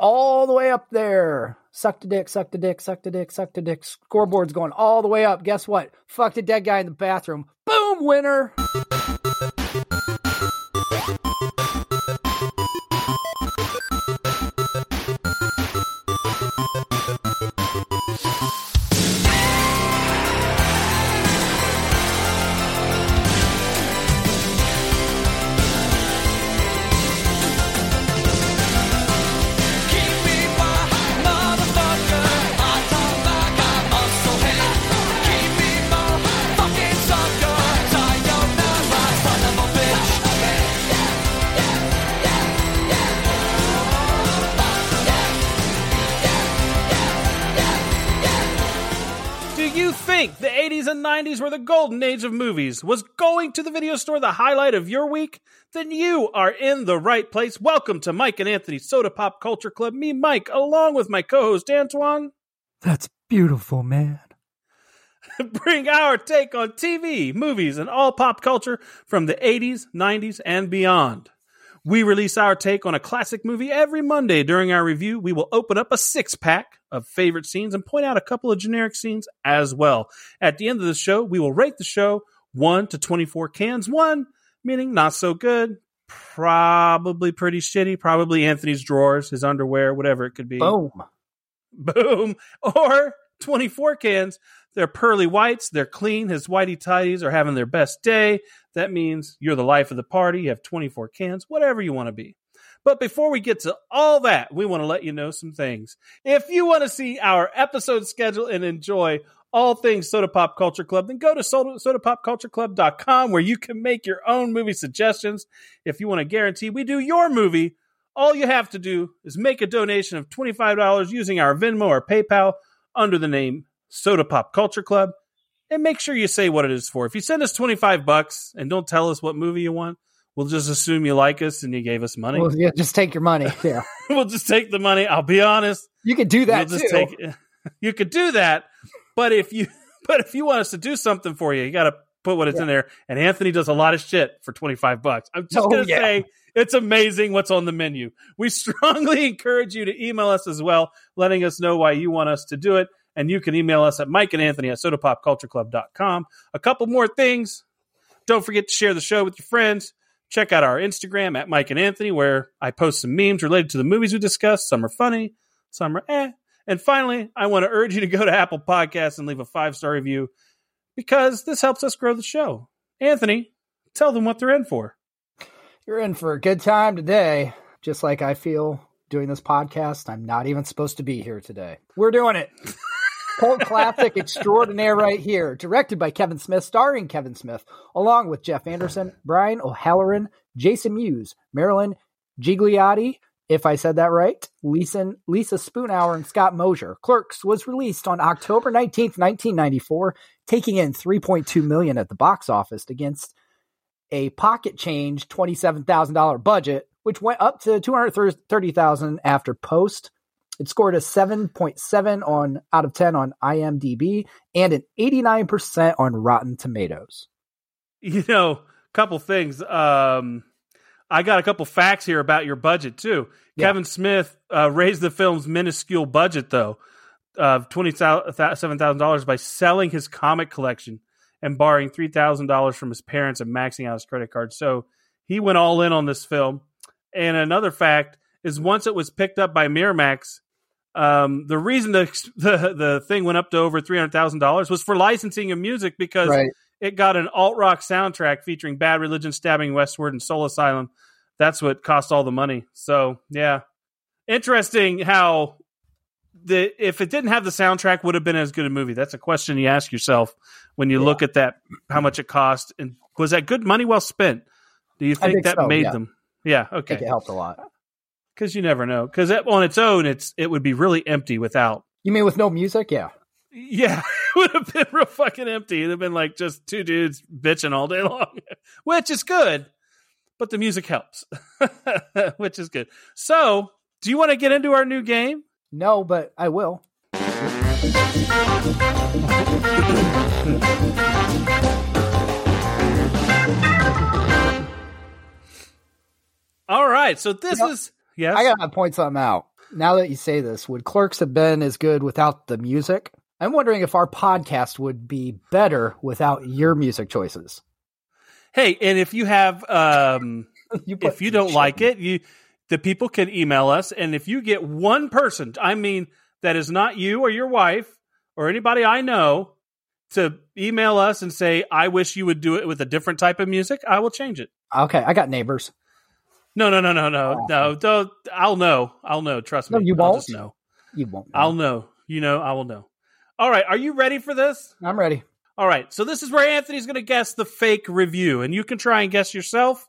all the way up there. Suck the dick, suck the dick, suck the dick, suck the dick. Scoreboard's going all the way up. Guess what? Fuck the dead guy in the bathroom. Boom, winner. Age of movies? Was going to the video store the highlight of your week? Then you are in the right place. Welcome to Mike and Anthony's Soda Pop Culture Club. Me, Mike, along with my co host Antoine, That's beautiful, man. bring our take on TV, movies, and all pop culture from the 80s, 90s, and beyond. We release our take on a classic movie every Monday. During our review, we will open up a six pack of favorite scenes and point out a couple of generic scenes as well. At the end of the show, we will rate the show 1 to 24 cans. 1 meaning not so good, probably pretty shitty, probably Anthony's drawers, his underwear, whatever it could be. Boom. Boom. Or 24 cans. They're pearly whites. They're clean. His whitey tidies are having their best day. That means you're the life of the party. You have 24 cans, whatever you want to be. But before we get to all that, we want to let you know some things. If you want to see our episode schedule and enjoy all things Soda Pop Culture Club, then go to soda, sodapopcultureclub.com where you can make your own movie suggestions. If you want to guarantee we do your movie, all you have to do is make a donation of $25 using our Venmo or PayPal under the name Soda Pop Culture Club. And make sure you say what it is for. If you send us 25 bucks and don't tell us what movie you want, we'll just assume you like us and you gave us money. Well, yeah, just take your money. Yeah. we'll just take the money. I'll be honest. You can do that We'll too. take you could do that, but if you but if you want us to do something for you, you got to put what it's in there. And Anthony does a lot of shit for 25 bucks. I'm just Oh, going to yeah. say it's amazing what's on the menu. We strongly encourage you to email us as well, letting us know why you want us to do it. And you can email us at Mike and Anthony at sodapopcultureclub.com. A couple more things. Don't forget to share the show with your friends. Check out our Instagram at Mike and Anthony, where I post some memes related to the movies we discussed. Some are funny, some are eh. And finally, I want to urge you to go to Apple Podcasts and leave a five star review because this helps us grow the show. Anthony, tell them what they're in for. You're in for a good time today, just like I feel doing this podcast. I'm not even supposed to be here today. We're doing it. Cult classic extraordinaire right here, directed by Kevin Smith, starring Kevin Smith, along with Jeff Anderson, Brian O'Halloran, Jason Mewes, Marilyn Ghigliotti, if I said that right, Lisa, Lisa Spoonauer, and Scott Mosier. Clerks was released on October 19th, 1994, taking in 3.2 million at the box office against a pocket change $27,000 budget, which went up to 230,000 after post. It scored a 7.7 on out of 10 on IMDb and an 89% on Rotten Tomatoes. You know, couple things. Um, I got a couple facts here about your budget too. Yeah. Kevin Smith uh, raised the film's minuscule budget though of twenty seven thousand dollars by selling his comic collection and borrowing three thousand dollars from his parents and maxing out his credit card. So he went all in on this film. And another fact is, once it was picked up by Miramax, um, the reason the the, the thing went up to over three hundred thousand dollars was for licensing of music because it got an alt rock soundtrack featuring Bad Religion, Stabbing Westward, and Soul Asylum. That's what cost all the money. So yeah, interesting how the if it didn't have the soundtrack would have been as good a movie. That's a question you ask yourself when you Yeah. look at that how much it cost and was that good money well spent? Do you think, think that so, made yeah. them? Yeah, okay. it helped a lot. Because you never know. Because on its own, it's it would be really empty without You mean with no music? Yeah. Yeah, it would have been real fucking empty. It'd have been like just two dudes bitching all day long, which is good, but the music helps, which is good. So, do you want to get into our new game? No, but I will. All right. So this You know, is yes. I gotta point something out. now that you say this, would Clerks have been as good without the music? I'm wondering if our podcast would be better without your music choices. Hey, and if you have, um, You if you don't shit like it, you the people can email us, and if you get one person, I mean, that is not you or your wife or anybody I know, to email us and say, "I wish you would do it with a different type of music," I will change it. Okay, I got neighbors. No, no, no, no, no, Oh. no. Don't, I'll know. I'll know. Trust No, me. you I'll won't? just know. You won't. know. I'll know. You know, I will know. All right. Are you ready for this? I'm ready. All right. So this is where Anthony's going to guess the fake review, and you can try and guess yourself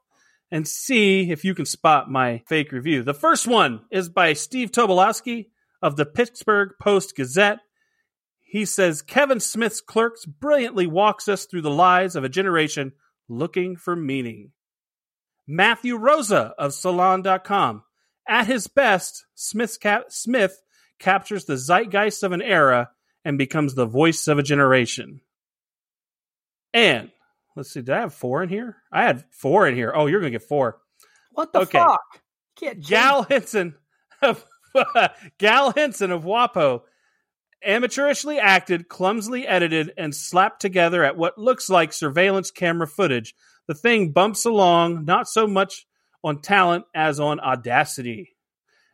and see if you can spot my fake review. The first one is by Steve Tobolowsky of the Pittsburgh Post Gazette. He says Kevin Smith's Clerks brilliantly walks us through the lives of a generation looking for meaning. Matthew Rosa of Salon.com. At his best, cap- Smith captures the zeitgeist of an era and becomes the voice of a generation. And let's see, did I have four in here? I had four in here. Oh, you're going to get four. What the Okay. fuck? Can't Gal Henson of Gal Henson of WAPO, amateurishly acted, clumsily edited, and slapped together at what looks like surveillance camera footage. The thing bumps along, not so much on talent as on audacity.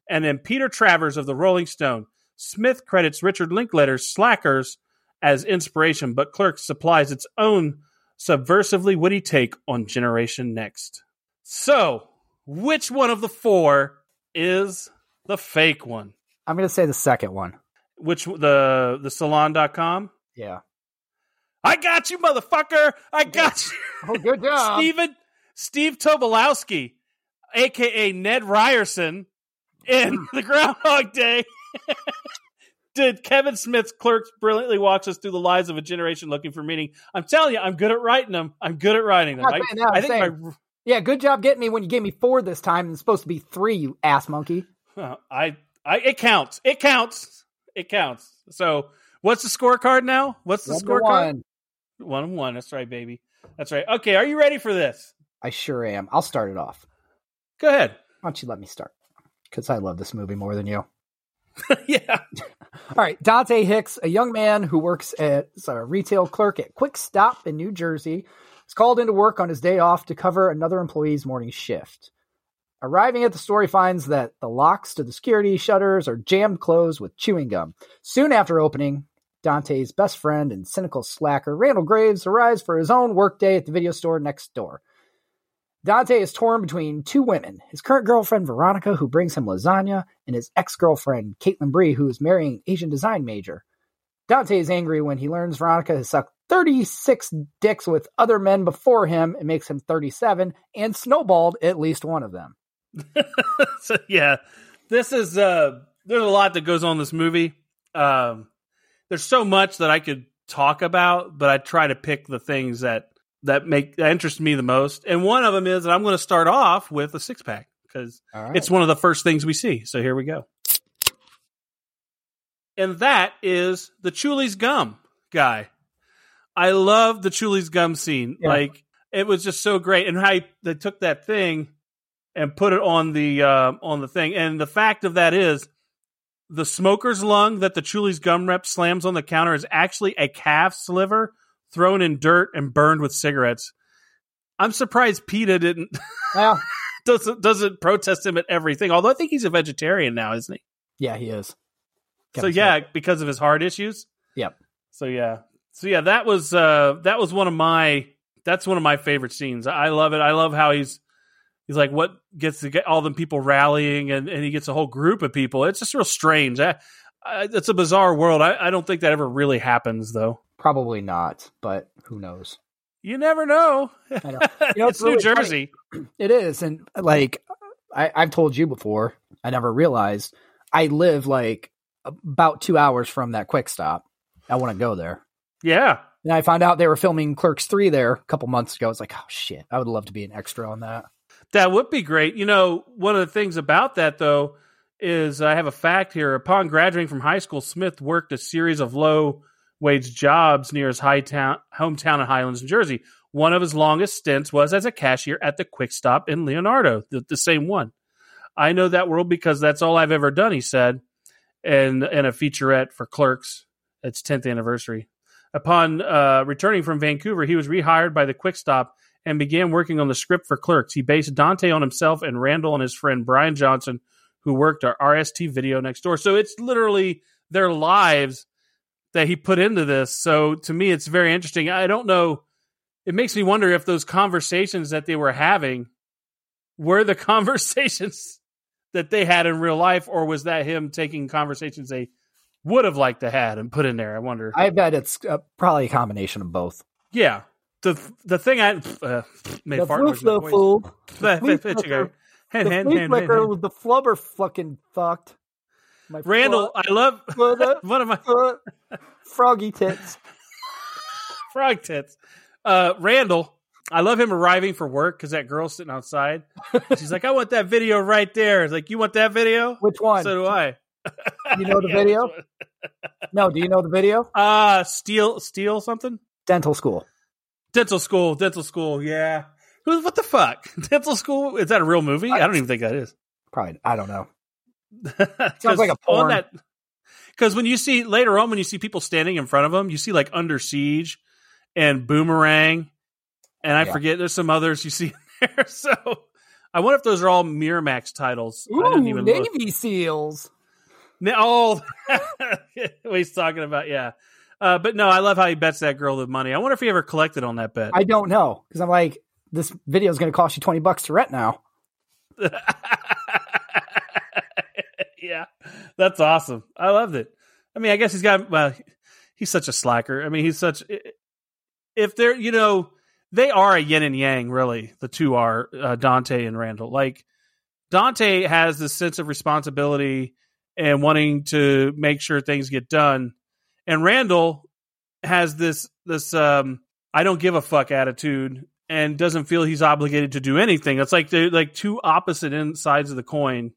And then Peter Travers of the Rolling Stone. Smith credits Richard Linklater's Slackers as inspiration, but Clerks supplies its own subversively witty take on Generation Next. So, which one of the four is the fake one? I'm going to say the second one. Which the the salon.com? Yeah. I got you, motherfucker. I got you. Oh, good job. Steven Steve Tobolowsky, aka Ned Ryerson, in hmm. the Groundhog Day. Did Kevin Smith's clerks brilliantly walks us through the lives of a generation looking for meaning? I'm telling you, I'm good at writing them. I'm good at writing them. I, saying I think my Yeah, good job getting me when you gave me four this time. It's supposed to be three, you ass monkey. I, I, it counts. It counts. It counts. So, what's the scorecard now? What's the scorecard? one. One and one. That's right, baby. That's right. Okay, are you ready for this? I sure am. I'll start it off. Go ahead. Why don't you let me start? Because I love this movie more than you. yeah. All right, Dante Hicks, a young man who works as a retail clerk at Quick Stop in New Jersey, is called into work on his day off to cover another employee's morning shift. Arriving at the store, he finds that the locks to the security shutters are jammed closed with chewing gum. Soon after opening, Dante's best friend and cynical slacker, Randall Graves, arrives for his own workday at the video store next door. Dante is torn between two women his current girlfriend, Veronica, who brings him lasagna, and his ex girlfriend, Caitlin Bree, who is marrying an Asian design major. Dante is angry when he learns Veronica has sucked 36 dicks with other men before him and makes him 37 and snowballed at least one of them. so yeah, this is uh there's a lot that goes on in this movie. Um there's so much that I could talk about, but I try to pick the things that that make that interest me the most. And one of them is that I'm going to start off with a six pack because right. it's one of the first things we see. So here we go. And that is the Chewlie's gum guy. I love the Chewlie's gum scene. Yeah. Like it was just so great, and how he- they took that thing and put it on the uh, on the thing. And the fact of that is, the smoker's lung that the Chewlie's gum rep slams on the counter is actually a calf's liver thrown in dirt and burned with cigarettes. I'm surprised PETA didn't well, doesn't doesn't protest him at everything. Although I think he's a vegetarian now, isn't he? yeah, he is. so Kevin yeah, Smith. because of his heart issues. Yep. So yeah, so yeah, that was uh that was one of my that's one of my favorite scenes. I love it. I love how he's he's like what gets get all the people rallying and and he gets a whole group of people. It's just real strange. I, I, it's a bizarre world. I, I don't think that ever really happens though. Probably not, but who knows? You never know. I know. You know, it's it's New really funny. Jersey. It is, and like I, I've told you before, I never realized I live like about two hours from that quick stop. I want to go there. Yeah. And I found out they were filming Clerks 3 there a couple months ago. I was like, oh shit, I would love to be an extra on that. That would be great. You know, one of the things about that though is I have a fact here. Upon graduating from high school, Smith worked a series of low wage jobs near his town, hometown in Highlands, New Jersey. One of his longest stints was as a cashier at the Quick Stop in Leonardo, the, the same one. I know that world because that's all I've ever done, he said, and in a featurette for Clerks, its 10th anniversary. Upon uh, returning from Vancouver, he was rehired by the Quick Stop and began working on the script for Clerks. He based Dante on himself and Randall on his friend Brian Johnson, who worked at RST Video next door. So it's literally their lives that he put into this. So to me, it's very interesting. I don't know. It makes me wonder if those conversations that they were having were the conversations that they had in real life, or was that him taking conversations they would have liked to had and put in there? I wonder. I bet it's uh, probably a combination of both. Yeah. The the thing I uh, made The fart noise the fool. The- the- the- The hen- flea hen- hen- flicker hen. with the flubber fucking fucked. My Randall, I love foot, foot, one of my foot, froggy tits. frog tits. Uh, Randall, I love him arriving for work because that girl's sitting outside. She's like, I want that video right there. It's like, you want that video? Which one? So do I. you know the Yeah, video? No, do you know the video? Uh, steal, steal something? Dental school. Dental school, dental school. Yeah. Who? What the fuck? Dental school? Is that a real movie? I don't even think that is. Probably. I don't know. Sounds like a porn. Because when you see later on, when you see people standing in front of them, you see like Under Siege and Boomerang, and I Yeah. forget there's some others you see there. So I wonder if those are all Miramax titles. Ooh, even look. Navy SEAls. Na- Oh, what he's talking about, yeah. Uh, but no, I love how he bets that girl the money. I wonder if he ever collected on that bet. I don't know because I'm like, this video is going to cost you twenty bucks to rent now. Yeah, that's awesome. I loved it. I mean, I guess he's got. Well, he's such a slacker. I mean, he's such. If they're, you know, they are a yin and yang. Really, the two are uh, Dante and Randall. Like Dante has this sense of responsibility and wanting to make sure things get done, and Randall has this this um I don't give a fuck attitude and doesn't feel he's obligated to do anything. It's like they're like two opposite sides of the coin.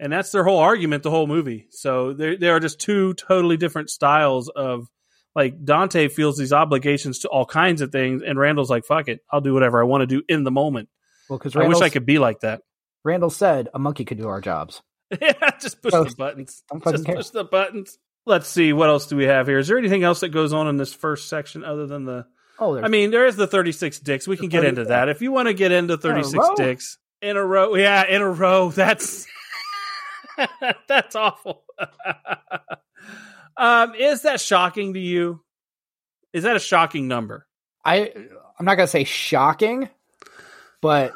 And that's their whole argument, the whole movie. So there there are just two totally different styles of like Dante feels these obligations to all kinds of things, and Randall's like, fuck it, I'll do whatever I want to do in the moment. Well, because I wish I could be like that. Randall said a monkey could do our jobs. yeah, just push Oh, the buttons. Just care. push the buttons. Let's see what else do we have here. Is there anything else that goes on in this first section other than the Oh, I mean, there is the 36 dicks. We can get into that. If you want to get into 36 row? dicks in a row. Yeah, in a row. That's that's awful. um, is that shocking to you? Is that a shocking number? I. I'm not gonna say shocking, but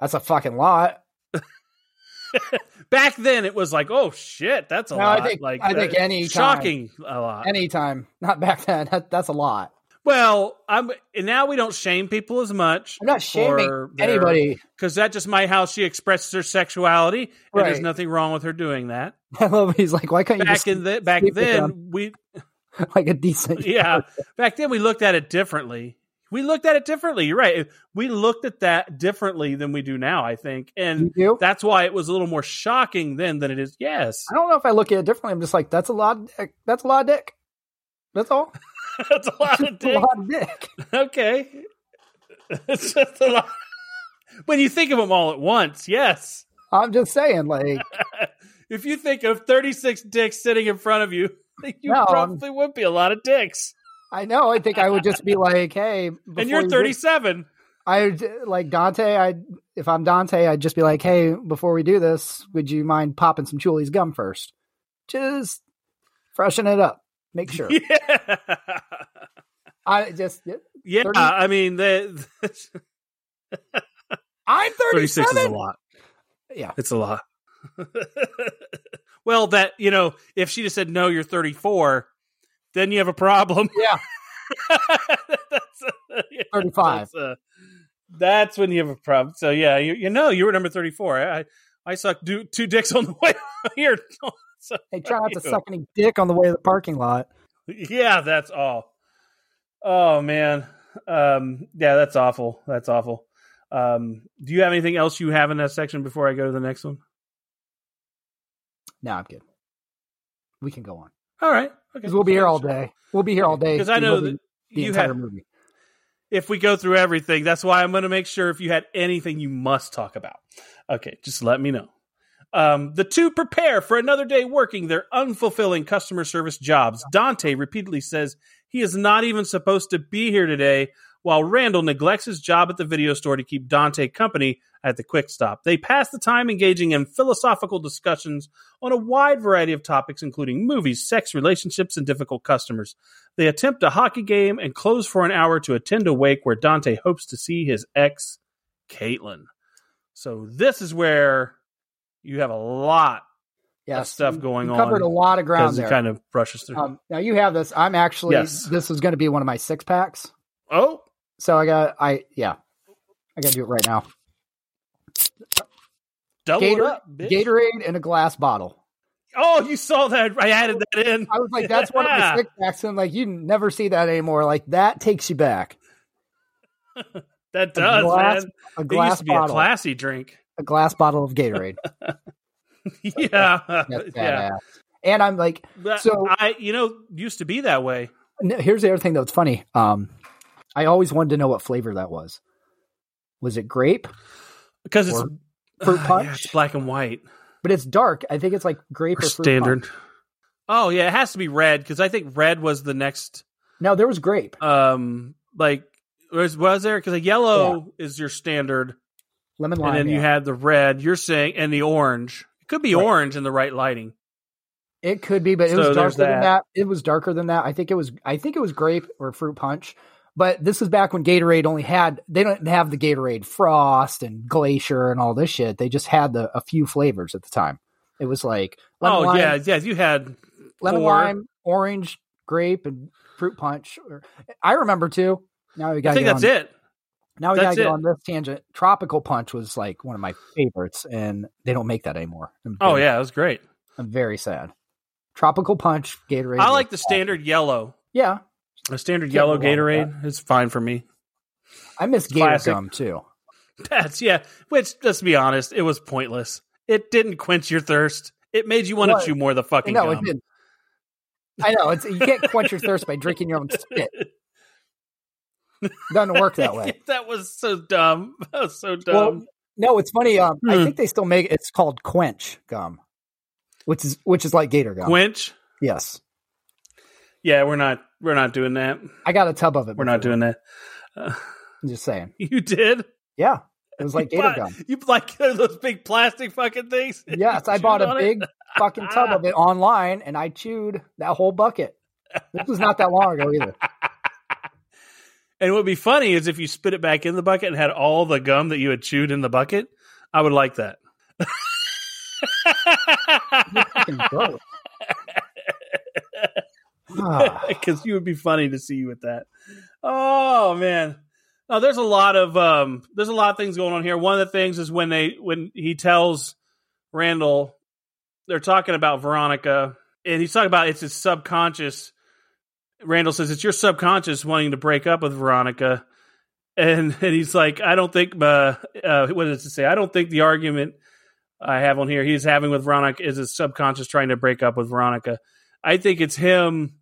that's a fucking lot. Back then, it was like, oh shit, that's a No, I lot. think- like, I think that- any time. shocking a lot. Anytime, not back then. That, that's a lot. Well, I'm and now we don't shame people as much. I'm not shaming their- anybody. because that's just my how she expresses her sexuality, and there's nothing wrong with her doing that. I love. He's like, why can't you Back in the back then, we like a decent? yeah, back then we looked at it differently. We looked at it differently. You're right. We looked at that differently than we do now. I think, and that's why it was a little more shocking then than it is. Yes, I don't know if I look at it differently. I'm just like, that's a lot. Of dick. That's a lot of dick. That's all. that's a lot of dick. lot of dick. Okay, it's just a lot. When you think of them all at once, yes. I'm just saying, like, if you think of 36 dicks sitting in front of you, you No, I'm- probably would be a lot of dicks. I know. I think I would just be like, hey, And you're you- 37. I like Dante. I if I'm Dante, I'd just be like, hey, before we do this, would you mind popping some Chewlie's gum first? Just freshen it up. Make sure. Yeah. I just Yeah, 30 I mean, the, I'm 36 is a lot. Yeah. It's a lot. well, that, you know, if she just said, no, you're 34, then you have a problem. Yeah. that's, uh, yeah, 35. That's, uh, that's when you have a problem. So, yeah, you, you know, you were number 34. I, I sucked do, two dicks on the way here. So, Hey, try not to suck any dick on the way to the parking lot. Yeah, that's all. Oh man. Um yeah, that's awful. That's awful. Um do you have anything else you have in that section before I go to the next one? No, I'm good. We can go on All right. Okay. because we'll be here all day. We'll be here all day Because I know that the you entire have movie. if we go through everything, that's why I'm going to make sure if you had anything you must talk about. Okay, just let me know. Um, the two prepare for another day working their unfulfilling customer service jobs. Dante repeatedly says he is not even supposed to be here today, while Randall neglects his job at the video store to keep Dante company at the quick stop. They pass the time engaging in philosophical discussions on a wide variety of topics, including movies, sex, relationships, and difficult customers. They attempt a hockey game and close for an hour to attend a wake where Dante hopes to see his ex, Caitlin. So this is where you have a lot Yeah, of stuff going you on. Covered a lot of ground there. it kind of brushes through. um, now you have this. I'm actually. Yes. This is going to be one of my six packs. oh, So I got. I yeah. I got to do it right now. double Gator- it up, bitch. Gatorade in a glass bottle. Oh, you saw that? I added that in. I was like, that's one of my Yeah. six packs, and like you never see that anymore. Like that takes you back. That does, glass- man. A It glass used to be bottle. a classy drink. A glass bottle of Gatorade. yeah, That's yeah. And I'm like, But So- I, you know, used to be that way. here's the other thing though. It's funny. Um, I always wanted to know what flavor that was. Was it grape? because it's fruit punch? yeah, it's black and white But it's dark. I think it's like grape or or, fruit standard. punch. Oh yeah, it has to be red because I think red was the next. No, there was grape, Um, like was was there because a yellow is your standard, lemon lime. and then you had the red. You're saying and the orange. It could be Right. orange in the right lighting. It could be, but it So was darker than that. that. It was darker than that. I think it was. I think it was grape or fruit punch. But this is back when Gatorade only had. They don't have the Gatorade Frost and Glacier and all this shit. They just had the a few flavors at the time. It was like lemon oh lime, yeah, yeah. You had lemon four. lime, orange, grape, and fruit punch. I remember too. Now we got. I think that's it. Now we That's gotta go on this tangent. Tropical punch was like one of my favorites, and they don't make that anymore. I'm Oh very- yeah, it was great. I'm very sad. Tropical punch Gatorade. I like the awesome. standard yellow. Yeah, A standard Can't yellow go wrong with Gatorade is fine for me. I miss Gator Classic. gum too. That's yeah. Which let's be honest, it was pointless. It didn't quench your thirst. It made you want What? to chew more of the fucking No, it didn't. I know it's you can't quench your thirst by drinking your own spit. Doesn't work that way. that was so dumb. That was so dumb. Well, no, it's funny. Um, I Hmm. think they still make it's called quench gum, which is which is like Gator gum. Quench? Yes, Yeah, we're not. We're not doing that. I got a tub of it. We're not doing that. Uh, I'm just saying. you did. Yeah, it was like you Gator bought- gum. You like those big plastic fucking things? Yes, I bought a on it? big fucking tub of it online, and I chewed that whole bucket. This was not that long ago either. And what would be funny is if you spit it back in the bucket and had all the gum that you had chewed in the bucket. I would like that. Because you would be funny to see you with that. Oh man, no, there's a lot of um, there's a lot of things going on here. One of the things is when they when he tells Randall, they're talking about Veronica, and he's talking about it's his subconscious. Randall says it's your subconscious wanting to break up with Veronica, and and he's like, I don't think. Uh, uh, what does it say? I don't think the argument I have on here he's having with Veronica is his subconscious trying to break up with Veronica. I think it's him.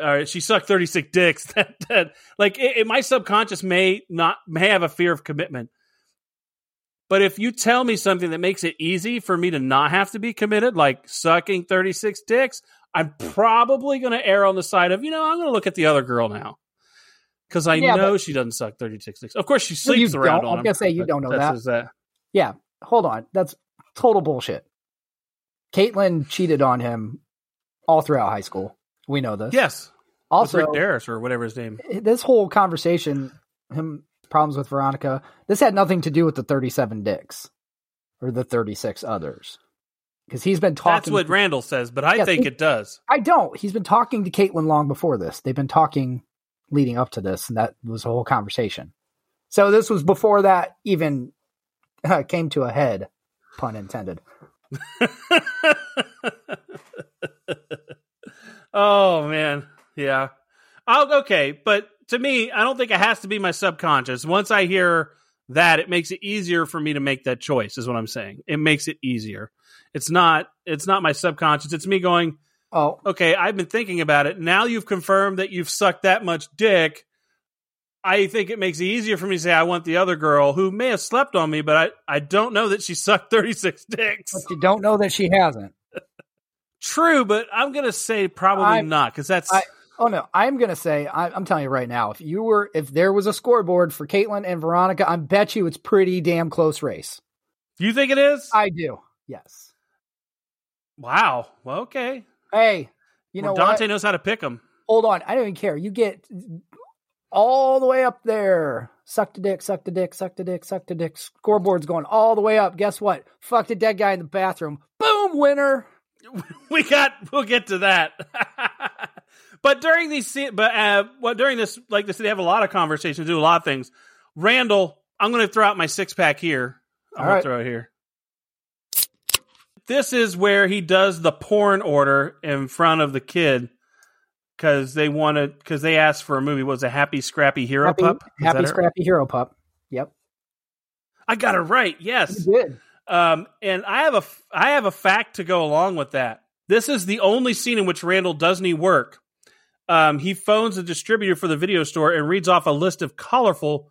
Uh, she sucked thirty six dicks. That, that like it, it- my subconscious may not may have a fear of commitment, but if you tell me something that makes it easy for me to not have to be committed, like sucking thirty six dicks, I'm probably going to err on the side of you know I'm going to look at the other girl now because I Yeah, know she doesn't suck thirty six dicks. Of course, she No, sleeps around on I'm gonna say you don't know that's that. uh, Yeah, hold on. That's total bullshit. Caitlin cheated on him all throughout high school. We know this. yes, Also, with Rick Derris or whatever his name. this whole conversation, him problems with Veronica, this had nothing to do with the 37 dicks or the 36 others. Because he's been talking. That's what Randall says, but I Yes, think he- it does. I don't. He's been talking to Caitlin long before this. They've been talking leading up to this, and that was a whole conversation. So this was before that even uh, came to a head, pun intended. oh man, yeah. I'll okay, but to me, I don't think it has to be my subconscious. Once I hear that, it makes it easier for me to make that choice. Is what I'm saying. It makes it easier. It's not. It's not my subconscious. It's me going. Oh, Okay, I've been thinking about it. Now you've confirmed that you've sucked that much dick. I think it makes it easier for me to say I want the other girl who may have slept on me, but I, I don't know that she sucked 36 dicks. But you don't know that she hasn't. True, but I'm going to say probably I'm- not because that's. I- Oh no, I'm gonna say I, I'm telling you right now. If you were, if there was a scoreboard for Caitlin and Veronica, I bet you it's pretty damn close race. Do you think it is? I do. Yes. Wow. Well, okay. Hey, you Well, know Dante what? knows how to pick them. Hold on. I don't even care. You get all the way up there. Suck the dick, suck the dick, suck the dick, suck the dick. Scoreboard's going all the way up. Guess what? Fuck the dead guy in the bathroom. Boom, winner. we got we'll get to that but during these but uh what during this like this they have a lot of conversations do a lot of things randall i'm going to throw out my six pack here i'm going right. to throw it here this is where he does the porn order in front of the kid because they wanted because they asked for a movie was a happy scrappy hero Happy, pup Is happy scrappy hero pup. Yep. i got it right yes You did. Um, and I have a I have a fact to go along with that. This is the only scene in which Randall does any work. Um, he phones the distributor for the video store and reads off a list of colorful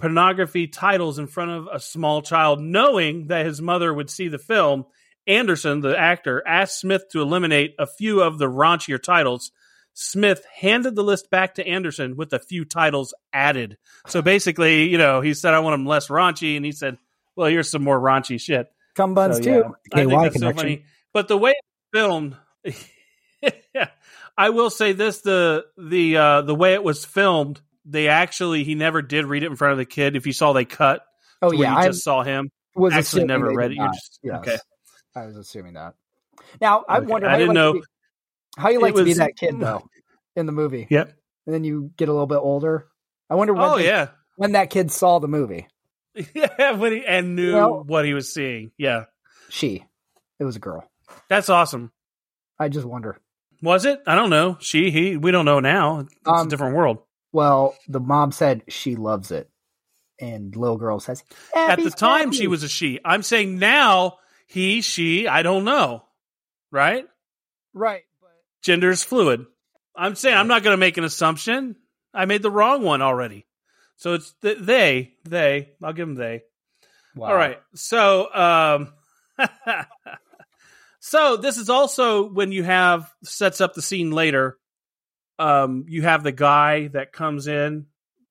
pornography titles in front of a small child, knowing that his mother would see the film. Anderson, the actor, asked Smith to eliminate a few of the raunchier titles. Smith handed the list back to Anderson with a few titles added. So basically, you know, he said, I want them less raunchy. And he said, well, here's some more raunchy shit. Cum buns So, too. yeah, I think KY that's so connection. funny. But the way it's filmed, I will say this: the the uh, the way it was filmed, they actually he never did read it in front of the kid. If you saw they cut, Oh to yeah, you I just saw him. was actually never read did it. You're just- Yes. okay. I was assuming that. Now I Okay. wonder I how you didn't like know- to be, how you like to be that kid though in the movie. Yep. And then you get a little bit older. I wonder when Oh they- yeah, when that kid saw the movie. yeah. When he and knew Well- what he was seeing. Yeah, She, it was a girl. that's awesome. I just wonder. Was it? I don't know. She, he. We don't know now. It's a Um, different world. Well, the mom said she loves it, and little girl says At the time, Scrappy." she was a she. I'm saying now, he, she. I don't know. Right? right. But gender's fluid. I'm saying I'm not going to make an assumption. I made the wrong one already. So it's th- they, they. I'll give them they. wow. All right. So, um, so this is also when you have sets up the scene later. Um, you have the guy that comes in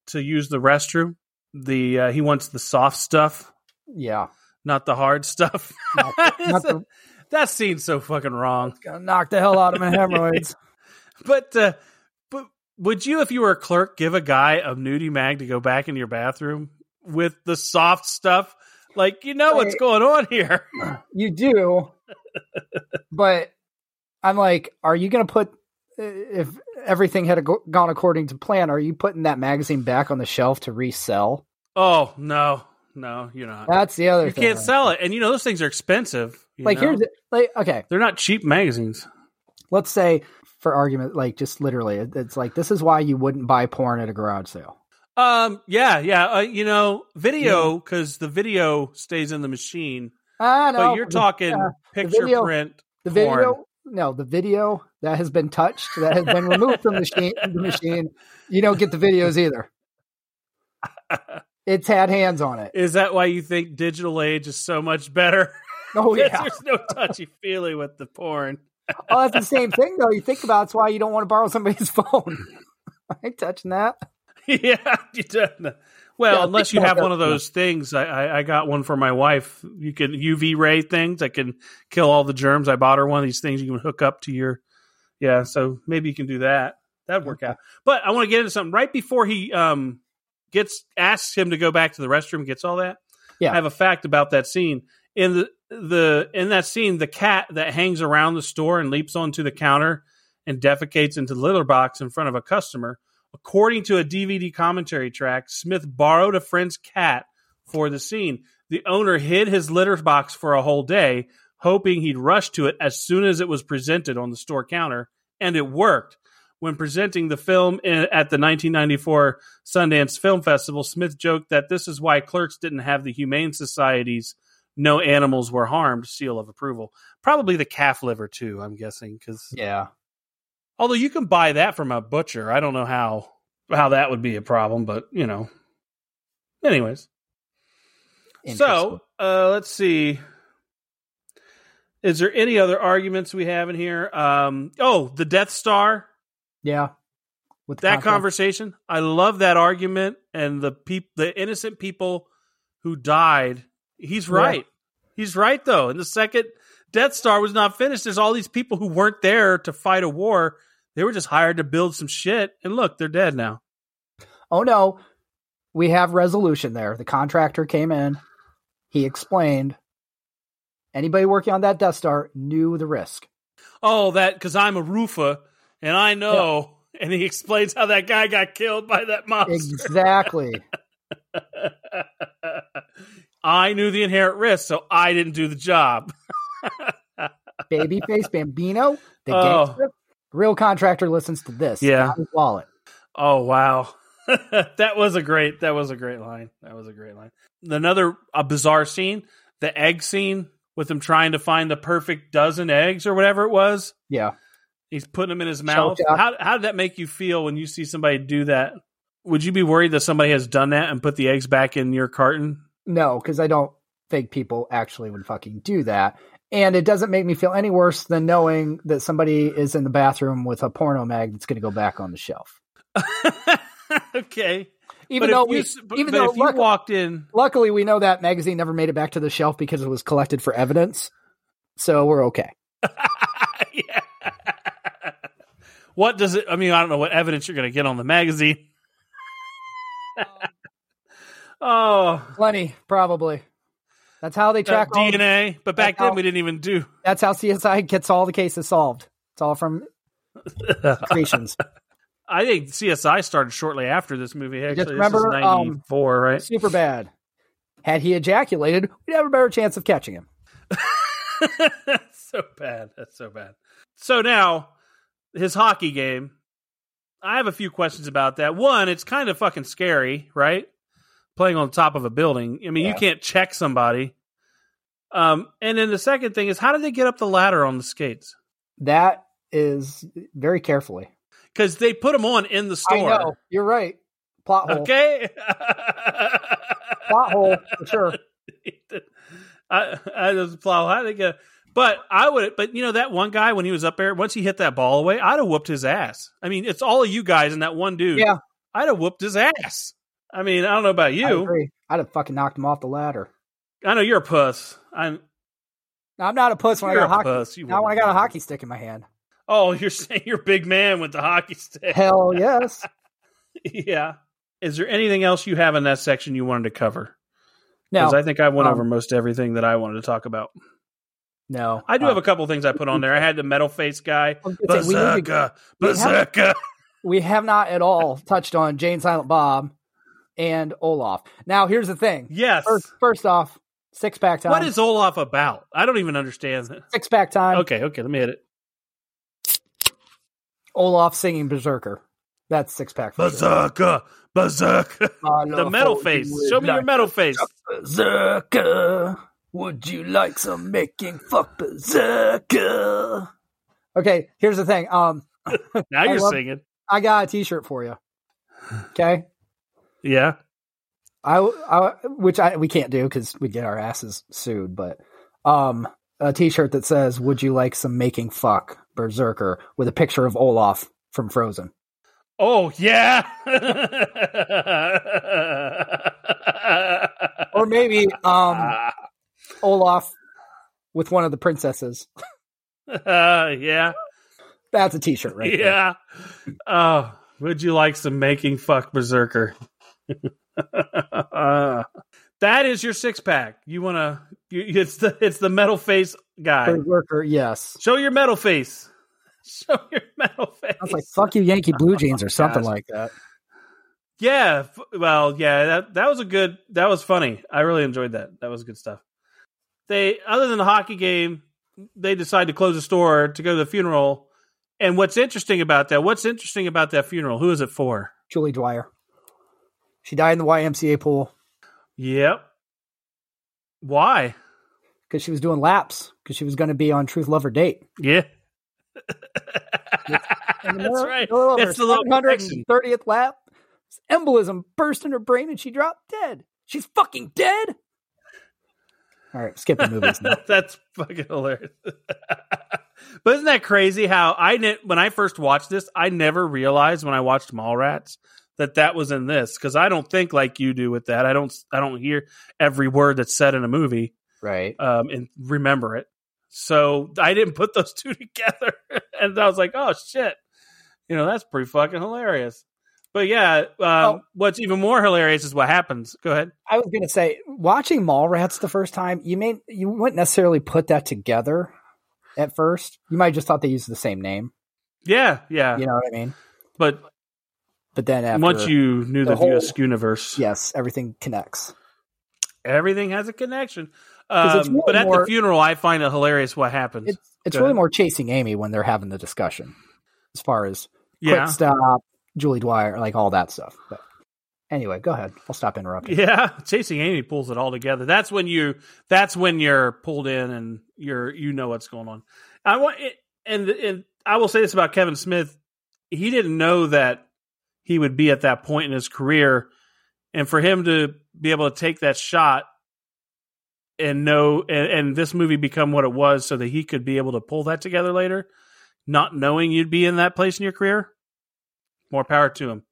to use the restroom. The uh, he wants the soft stuff, Yeah. Not the hard stuff. Not not the, that scene's so fucking wrong. gonna knock the hell out of my hemorrhoids. But uh, but would you, if you were a clerk, give a guy a nudie mag to go back into your bathroom with the soft stuff? Like you know what's going on here. You do, but I'm like, are you going to put if everything had gone according to plan? Are you putting that magazine back on the shelf to resell? Oh no, no, you're not. That's the other you thing. can't sell it, and you know those things are expensive. you Like know? here's the- like okay, they're not cheap magazines. let's say for argument, like just literally, it's like this is why you wouldn't buy porn at a garage sale. Um, yeah, yeah. Uh, you know, video because the video stays in the machine, I know, but you're talking yeah, picture video- print. the porn. video. No, the video that has been touched, that has been removed from the machine, the machine. You don't get the videos either. It's had hands on it. Is that why you think digital age is so much better? Oh yeah. There's no touchy feely with the porn. Oh, that's the same thing though. You think about it, it's why you don't want to borrow somebody's phone. I ain't touching that. yeah, you don't. Well, Yeah, unless you have one of those things. I, I, I got one for my wife. You can UV ray things that can kill all the germs. I bought her one of these things you can hook up to your. Yeah, so maybe you can do that. That'd work out. But I want to get into something right before he um gets asks him to go back to the restroom. Gets all that. Yeah. I have a fact about that scene in the the in that scene. The cat that hangs around the store and leaps onto the counter and defecates into the litter box in front of a customer. According to a DVD commentary track, Smith borrowed a friend's cat for the scene. The owner hid his litter box for a whole day, hoping he'd rush to it as soon as it was presented on the store counter, and it worked. When presenting the film in, at the 1994 Sundance Film Festival, Smith joked that this is why Clerks didn't have the Humane Society's "No Animals Were Harmed" seal of approval. Probably the calf liver too. I'm guessing because Yeah. Although you can buy that from a butcher, I don't know how how that would be a problem, but you know. Anyways, so uh, let's see. Is there any other arguments we have in here? Um, oh, the Death Star. Yeah. With that contract. conversation, I love that argument and the peop- the innocent people who died. He's right. Yeah. He's right though. And the second Death Star was not finished, there's all these people who weren't there to fight a war. They were just hired to build some shit. And look, they're dead now. Oh no. We have resolution there. The contractor came in. He explained anybody working on that Death Star knew the risk. Oh, that because I'm a roofer and I know. Yeah. And he explains how that guy got killed by that monster. Exactly. I knew the inherent risk, so I didn't do the job. Babyface Bambino, the oh. gangster, real contractor listens to this. Yeah, wallet. Oh wow, that was a great. That was a great line. That was a great line. Another a bizarre scene, the egg scene with him trying to find the perfect dozen eggs or whatever it was. Yeah, he's putting them in his mouth. How how did that make you feel when you see somebody do that? Would you be worried that somebody has done that and put the eggs back in your carton? No, because I don't think people actually would fucking do that. And it doesn't make me feel any worse than knowing that somebody is in the bathroom with a porno mag that's going to go back on the shelf. okay. Even but though we, you, even though if luck- you walked in, luckily we know that magazine never made it back to the shelf because it was collected for evidence, so we're okay. yeah. What does it? I mean, I don't know what evidence you're going to get on the magazine. oh, plenty, probably. That's how they track uh, DNA. but back then how, we didn't even do. That's how CSI gets all the cases solved. It's all from creations. I think CSI started shortly after this movie. Actually, Just remember, ninety four, um, right? Super bad. Had he ejaculated, we'd have a better chance of catching him. That's so bad. That's so bad. So now, his hockey game. I have a few questions about that. One, it's kind of fucking scary, right? Playing on top of a building. I mean, yeah. you can't check somebody. Um, and then the second thing is, how did they get up the ladder on the skates? That is very carefully because they put them on in the store. I know. You're right. Plot hole. Okay. plot hole for sure. I, I just plot hole. I think, uh, but I would. But you know that one guy when he was up there, once he hit that ball away, I'd have whooped his ass. I mean, it's all of you guys and that one dude. Yeah. I'd have whooped his ass. I mean, I don't know about you. I would have fucking knocked him off the ladder. I know you're a puss. I'm. I'm not a puss when I got a hockey. Puss. Now when I got a hockey stick in my hand. Oh, you're saying you're big man with the hockey stick. Hell yes. yeah. Is there anything else you have in that section you wanted to cover? No. Because I think I went um, over most everything that I wanted to talk about. No. I do um, have a couple things I put on there. I had the metal face guy. Berserker. Berserker. We have not at all touched on Jay and Silent Bob and Olaf. Now, here's the thing. Yes. First, first off, six pack time. What is Olaf about? I don't even understand. Six pack time. Okay, okay, let me hit it. Olaf singing Berserker. That's six pack. Berserker. Berserker. the metal face. Show me your metal face. Berserker. Would you like some making fuck Berserker? Okay, here's the thing. Um, now you're love, singing. I got a T-shirt for you. Okay. Yeah. I, I which I we can't do because we get our asses sued, but um, a T-shirt that says "Would you like some making fuck Berserker?" with a picture of Olaf from Frozen. Oh yeah, or maybe um, Olaf with one of the princesses. Uh, yeah, that's a T-shirt, right? Yeah. Oh, would you like some making fuck Berserker? uh, that is your six pack. You want to? It's the it's the metal face guy. worker, yes. Show your metal face. Show your metal face. I was like, "Fuck you, Yankee Blue Jeans" or something Gosh. like that. Yeah, well, yeah, that that was a good. That was funny. I really enjoyed that. That was good stuff. They, other than the hockey game, they decide to close the store to go to the funeral. And what's interesting about that? What's interesting about that funeral? Who is it for? Julie Dwyer. She died in the YMCA pool. Yep. Why? Because she was doing laps. Because she was going to be on Truth Lover Date. Yeah. That's right. It's the little 130th lap. embolism burst in her brain and she dropped dead. She's fucking dead. All right, skip the movies now. That's fucking hilarious. but isn't that crazy how I ne- when I first watched this, I never realized when I watched Mallrats that that was in this because I don't think like you do with that. I don't I don't hear every word that's said in a movie right. um, and remember it. So I didn't put those two together, and I was like, oh shit, you know that's pretty fucking hilarious. But yeah, um, Oh. what's even more hilarious is what happens. Go ahead. I was gonna say, watching Mallrats the first time, you may you wouldn't necessarily put that together at first. You might have just thought they used the same name. Yeah, yeah. You know what I mean? But But then after, once you knew the, the whole- universe, yes, everything connects. everything has a connection. Um, really but at more- the funeral, I find it hilarious what happens. It's it's really more chasing Amy when they're having the discussion, as far as yeah, quick stop, Julie Dwyer, like all that stuff. But anyway, go ahead. I'll stop interrupting. yeah. Chasing Amy pulls it all together. That's when you. That's when you're pulled in and you're you know what's going on. I want it, and and I will say this about Kevin Smith. He didn't know that he would be at that point in his career, and for him to be able to take that shot and know and, and this movie become what it was so that he could be able to pull that together later not knowing you'd be in that place in your career more power to him.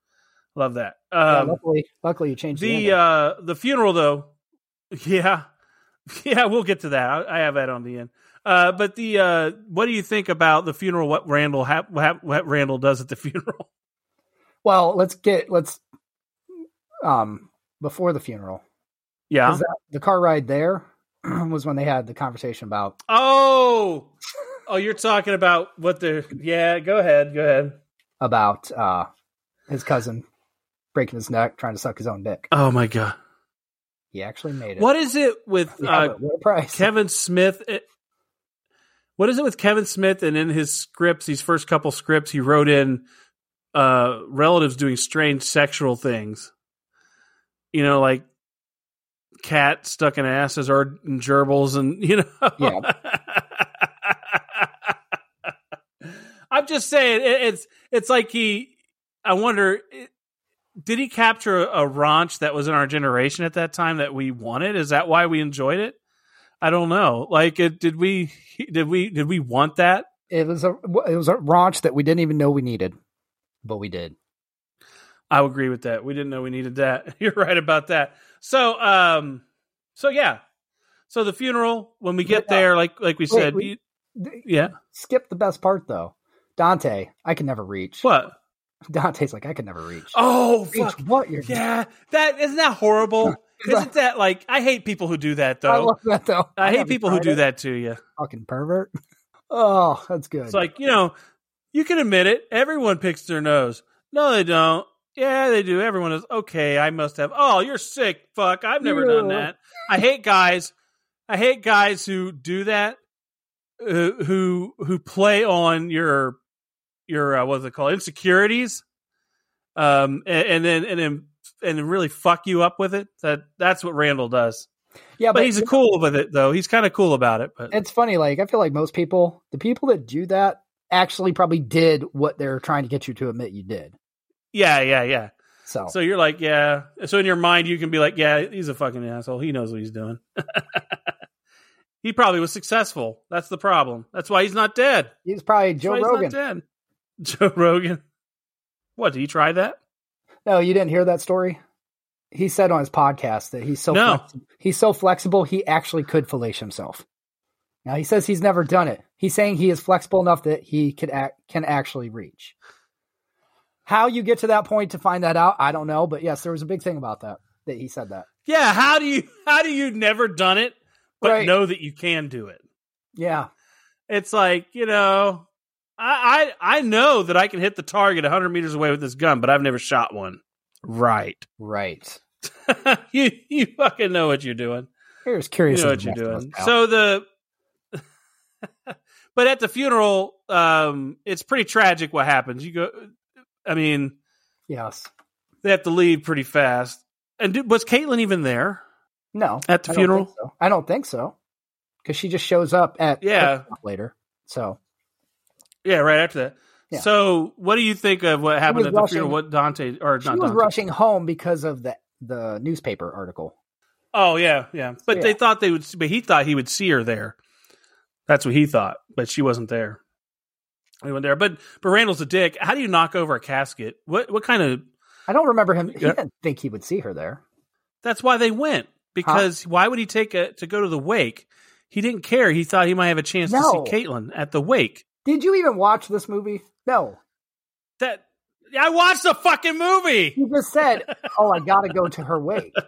Love that. Yeah, um, luckily, luckily you changed the, the uh the funeral though yeah yeah we'll get to that. I, I have that on the end. Uh but the uh what do you think about the funeral? What randall ha- what, what randall does at the funeral? Well, let's get let's um before the funeral. Yeah, that- the car ride there was when they had the conversation about oh! Oh you're talking about what the yeah go ahead go ahead about uh his cousin breaking his neck trying to suck his own dick. oh my god He actually made it. what is it with Yeah, uh. Kevin Smith. It, what is it with Kevin Smith? And in his scripts, these first couple scripts, he wrote in uh, relatives doing strange sexual things. You know, like cat stuck in asses or gerbils, and you know. Yeah. I'm just saying, it, it's it's like he. I wonder, it- did he capture a, a raunch that was in our generation at that time that we wanted? Is that why we enjoyed it? I don't know. Like, it, did we did we did we want that? it was a it was a raunch that we didn't even know we needed, but we did. I agree with that. We didn't know we needed that. You're right about that. So, um, so yeah. So the funeral when we get Yeah. there, like like we Wait, said, we- you- yeah. Skip the best part though. Dante, I can never reach. What? Dante's like I can never reach. Oh, reach fuck. what you're Yeah, that isn't that horrible. Isn't that like I hate people who do that though. I love that though. I, hate people who do it. that to you. Fucking pervert. Oh, that's good. It's like you know, you can admit it. Everyone picks their nose. No, they don't. Yeah, they do. Everyone is okay. I must have. Oh, you're sick. Fuck. I've never done that. I hate guys. I hate guys who do that. Uh, who who play on your your uh, what's it called insecurities, um, and, and then and then and then really fuck you up with it. That that's what Randall does. yeah, But he's cool with it though. He's kind of cool about it. But it's funny. Like I feel like most people, the people that do that, actually probably did what they're trying to get you to admit you did. yeah, yeah, yeah. So, So you're like, yeah. So in your mind, you can be like, yeah, he's a fucking asshole. He knows what he's doing. he probably was successful. That's the problem. That's why he's not dead. he's probably Joe Rogan. Joe Rogan. What did he try that? No, you didn't hear that story. He said on his podcast that he's so No. flexi- he's so flexible he actually could fellate himself. Now he says he's never done it. He's saying he is flexible enough that he could act, can actually reach. How you get to that point to find that out, I don't know. But yes, there was a big thing about that that he said that. Yeah. How do you? How do you never done it, but Right. know that you can do it? Yeah, It's like you know, I I I know that I can hit the target 100 meters away with this gun, but I've never shot one. Right. right. you you fucking know what you're doing. You're as curious you know what you're rest of us, doing. So the, but at the funeral, um, it's pretty tragic what happens. You go, I mean, yes, they have to leave pretty fast. And did, was Caitlin even there? no, At the I don't funeral? so. I don't think so because she just shows up at Yeah. later. So Yeah, right after that. Yeah. So, what do you think of what happened at the rushing- funeral? What Dante or She not was Dante? rushing home because of the the newspaper article. Oh yeah, yeah. But Yeah. they thought they would. But he thought he would see her there. That's what he thought, but she wasn't there. He went there, but but Randall's a dick. How do you knock over a casket? What what kind of? I don't remember him. He Yeah. didn't think he would see her there. That's why they went because why would he take a to go to the wake? He didn't care. He thought he might have a chance No. to see Caitlin at the wake. Did you even watch this movie? No. That I watched the fucking movie. He just said, "Oh, I got to go to her wake."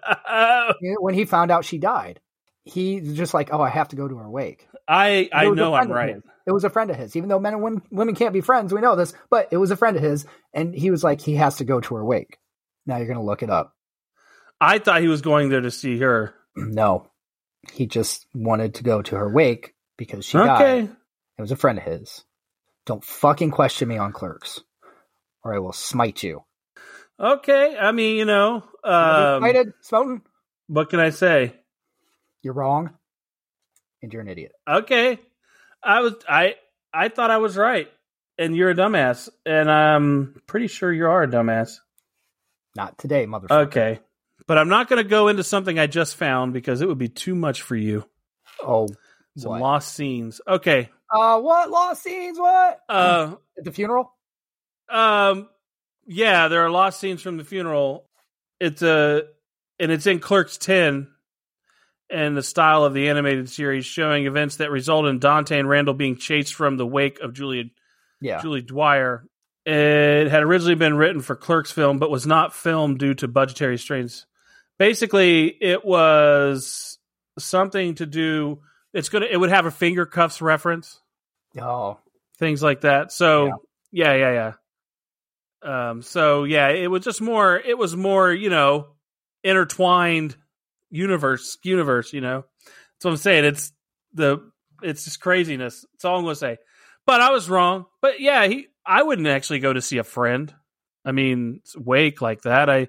When he found out she died, he's just like, "Oh, I have to go to her wake." I I It was a know I'm right. his. It was a friend of his, even though men and women, women can't be friends. We know this, but it was a friend of his, and he was like, he has to go to her wake. Now you're going to look it up. I thought he was going there to see her. No, he just wanted to go to her wake because she died. It was a friend of his. Don't fucking question me on clerks, or I will smite you. Okay. I mean, you know, um, Smited, Smoten, what can I say? you're wrong, and you're an idiot. Okay. I was I I thought I was right. And you're a dumbass. And I'm pretty sure you are a dumbass. Not today, motherfucker. Okay. But I'm not gonna go into something I just found because it would be too much for you. Oh, Some what? lost scenes. Okay. Uh, what lost scenes? What Uh at the funeral? um yeah, there are lost scenes from the funeral. It's a and it's in Clerks 10 and the style of the animated series showing events that result in Dante and Randall being chased from the wake of Julia Yeah, Julie Dwyer. It had originally been written for Clerks film, but was not filmed due to budgetary strains. Basically, it was something to do. It's gonna. It would have a finger cuffs reference, oh, things like that. So yeah, yeah, yeah. Um. So yeah, it was just more. It was more. You know, intertwined universe. Universe. You know. That's what I'm saying. It's the. It's just craziness. That's all I'm gonna say. But I was wrong. But yeah, he. I wouldn't actually go to see a friend. I mean, wake like that. I.